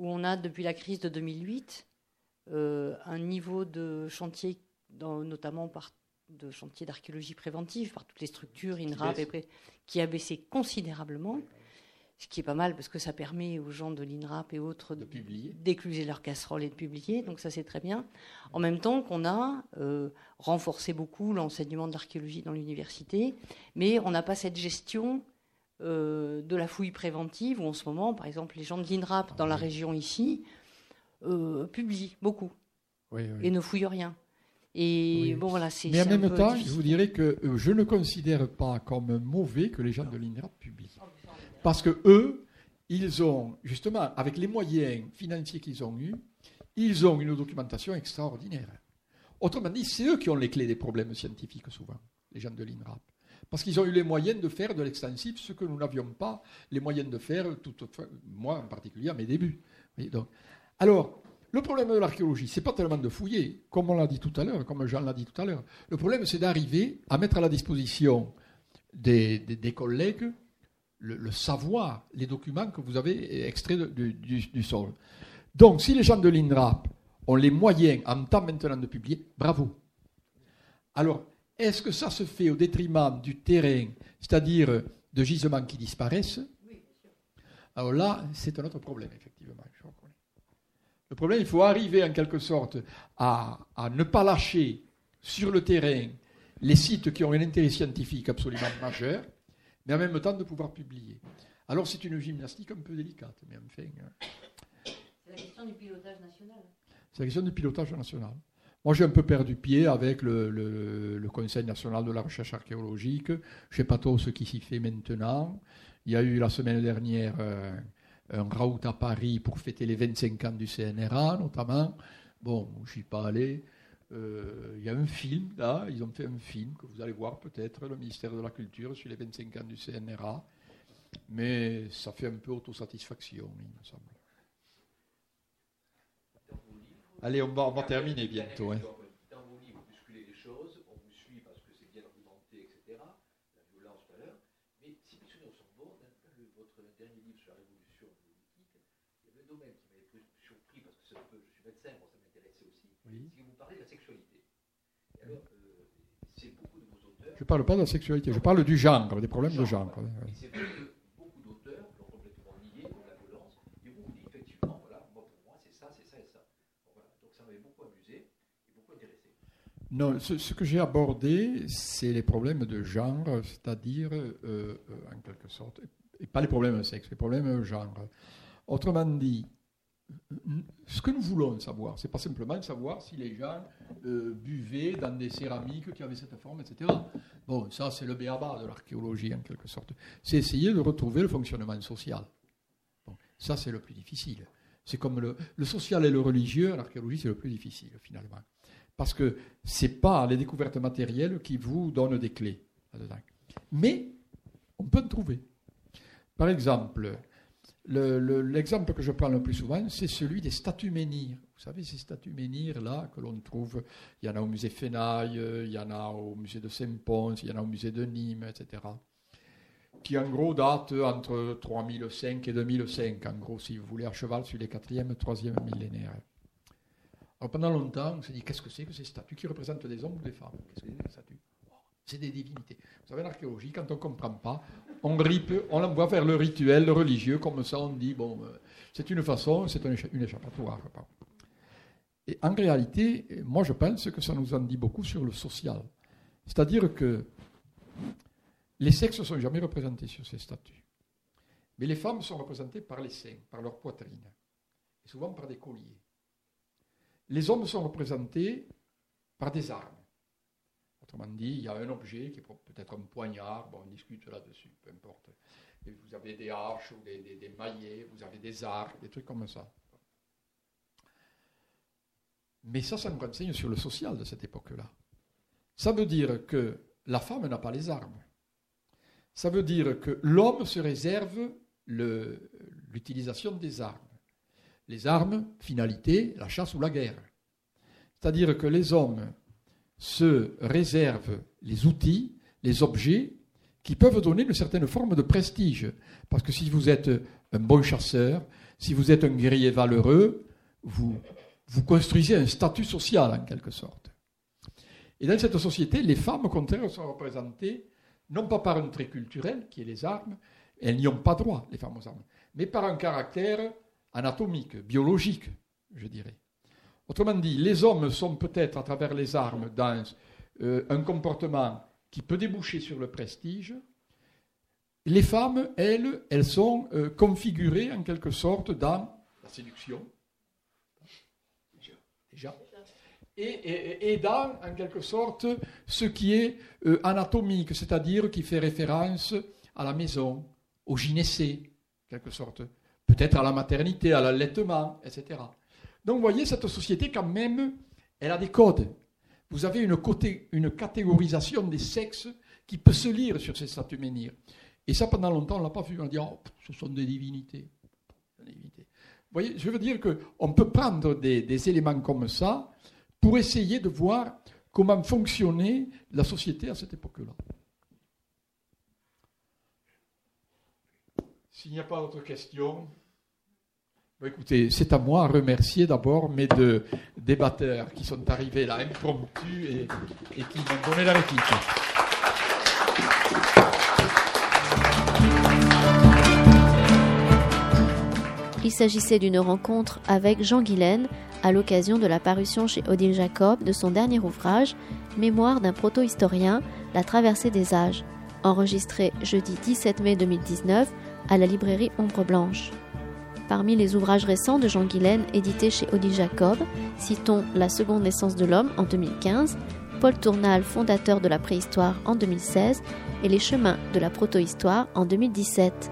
où on a, depuis la crise de 2008, euh, un niveau de chantier, notamment par de chantier d'archéologie préventive, par toutes les structures, INRAP, qui a baissé considérablement ce qui est pas mal parce que ça permet aux gens de l'INRAP et autres d'écluser leurs casseroles et de publier, donc ça c'est très bien. En même temps qu'on a euh, renforcé beaucoup l'enseignement de l'archéologie dans l'université, mais on n'a pas cette gestion euh, de la fouille préventive où en ce moment, par exemple, les gens de l'INRAP dans la région ici euh, publient beaucoup et ne fouillent rien. Et bon, voilà, c'est. Mais en même temps, je vous dirais que je ne considère pas comme mauvais que les gens de l'INRAP publient. Parce que eux, ils ont, justement, avec les moyens financiers qu'ils ont eus, ils ont une documentation extraordinaire. Autrement dit, c'est eux qui ont les clés des problèmes scientifiques, souvent, les gens de l'INRAP. Parce qu'ils ont eu les moyens de faire de l'extensif ce que nous n'avions pas les moyens de faire, tout, moi en particulier, à mes débuts. Donc, alors, le problème de l'archéologie, c'est pas tellement de fouiller, comme on l'a dit tout à l'heure, comme Jean l'a dit tout à l'heure. Le problème, c'est d'arriver à mettre à la disposition des collègues le, savoir, les documents que vous avez extraits du, sol. Donc, si les gens de l'INRAP ont les moyens en temps maintenant de publier, bravo. Alors, est-ce que ça se fait au détriment du terrain, c'est-à-dire de gisements qui disparaissent Alors là, c'est un autre problème, effectivement. Le problème, il faut arriver en quelque sorte à, à ne pas lâcher sur le terrain les sites qui ont un intérêt scientifique absolument majeur, mais en même temps de pouvoir publier. Alors c'est une gymnastique un peu délicate, mais enfin. Hein. C'est la question du pilotage national. C'est la question du pilotage national. Moi, j'ai un peu perdu pied avec le, Conseil national de la recherche archéologique. Je ne sais pas trop ce qui s'y fait maintenant. Il y a eu la semaine dernière euh, un raout à Paris pour fêter les 25 ans du CNRA, notamment. Bon, je suis pas allé. Euh, il y a un film, là, ils ont fait un film que vous allez voir peut-être, le ministère de la Culture, sur les 25 ans du CNRA. Mais ça fait un peu autosatisfaction, il me semble. Allez, on va, on va terminer bientôt. Hein. Dans vos livres, vous bousculez les choses, on vous suit parce que c'est bien argumenté, etc. La violence tout à l'heure. Mais si mes souvenirs sont bons, votre dernier livre sur la révolution politique, il y avait un domaine qui m'avait surpris parce que peu, je suis médecin, moi ça m'intéressait aussi. Oui. Si vous parlez de la sexualité. alors, euh, c'est beaucoup de vos auteurs. Je ne parle pas de la sexualité, je parle du genre, des problèmes de genre. C'est vrai que beaucoup d'auteurs l'ont complètement nié comme la violence. Et vous, vous dites effectivement, voilà, moi pour moi c'est ça, c'est ça et ça. Donc ça m'avait beaucoup amusé et beaucoup intéressé. Non, ce, que j'ai abordé, c'est les problèmes de genre, c'est-à-dire, euh, en quelque sorte, et pas les problèmes de sexe, les problèmes de genre. Autrement dit, ce que nous voulons savoir, c'est pas simplement savoir si les gens euh, buvaient dans des céramiques qui avaient cette forme, etc. Bon, ça c'est le béaba de l'archéologie en quelque sorte. C'est essayer de retrouver le fonctionnement social. Bon, ça c'est le plus difficile. C'est comme le, social et le religieux, l'archéologie c'est le plus difficile finalement. Parce que c'est pas les découvertes matérielles qui vous donnent des clés. Mais on peut en trouver. Par exemple, l'exemple que je prends le plus souvent, c'est celui des statues menhirs. Vous savez, ces statues menhirs-là que l'on trouve, il y en a au musée Fenaille, il y en a au musée de Saint-Pons, il y en a au musée de Nîmes, etc. Qui en gros datent entre 3005 et 2005, en gros, si vous voulez, à cheval sur les 4e et 3e millénaires. Alors pendant longtemps, on s'est dit, qu'est-ce que c'est que ces statues qui représentent des hommes ou des femmes? Qu'est-ce que c'est ces statues? C'est des divinités. Vous savez, l'archéologie, quand on ne comprend pas, on ripe, on envoie faire le rituel religieux, comme ça on dit, bon, euh, c'est une façon, c'est une échappatoire. Et en réalité, moi je pense que ça nous en dit beaucoup sur le social. C'est-à-dire que les sexes ne sont jamais représentés sur ces statues. Mais les femmes sont représentées par les seins, par leur poitrine, et souvent par des colliers. Les hommes sont représentés par des armes. Autrement dit, il y a un objet qui est peut-être un poignard, bon, on discute là-dessus, peu importe. vous avez des haches ou des, maillets, vous avez des arcs, des trucs comme ça. Mais ça, ça nous renseigne sur le social de cette époque-là. Ça veut dire que la femme n'a pas les armes. Ça veut dire que l'homme se réserve l'utilisation des armes. Les armes, finalité, la chasse ou la guerre. C'est-à-dire que les hommes se réservent les outils, les objets qui peuvent donner une certaine forme de prestige. Parce que si vous êtes un bon chasseur, si vous êtes un guerrier valeureux, vous, construisez un statut social en quelque sorte. Et dans cette société, les femmes, au contraire, sont représentées non pas par un trait culturel, qui est les armes, elles n'y ont pas droit, les femmes aux armes, mais par un caractère anatomique, biologique, je dirais. Autrement dit, les hommes sont peut-être, à travers les armes, dans euh, un comportement qui peut déboucher sur le prestige. Les femmes, elles, elles sont euh, configurées en quelque sorte dans la séduction. Déjà. Et, dans, en quelque sorte, ce qui est euh, anatomique, c'est-à-dire qui fait référence à la maison, au gynécée, en quelque sorte, peut-être à la maternité, à l'allaitement, etc. Donc vous voyez, cette société, quand même, elle a des codes. Vous avez une, côté, une catégorisation des sexes qui peut se lire sur ces statues menhirs. Et ça, pendant longtemps, on ne l'a pas vu. On dit, oh, ce sont des divinités. Vous voyez, je veux dire qu'on peut prendre des, éléments comme ça pour essayer de voir comment fonctionnait la société à cette époque-là. S'il n'y a pas d'autres questions écoutez, c'est à moi à remercier d'abord mes deux débatteurs qui sont arrivés là impromptus et, et qui m'ont donné la réplique. Il s'agissait d'une rencontre avec Jean Guilaine à l'occasion de la parution chez Odile Jacob de son dernier ouvrage, Mémoire d'un proto-historien, La traversée des âges, enregistré jeudi 17 mai 2019 à la librairie Ombre Blanche. Parmi les ouvrages récents de Jean Guilaine édités chez Odile Jacob, citons La seconde naissance de l'homme en 2015, Paul Tournal, fondateur de la préhistoire en 2016, et Les chemins de la protohistoire en 2017.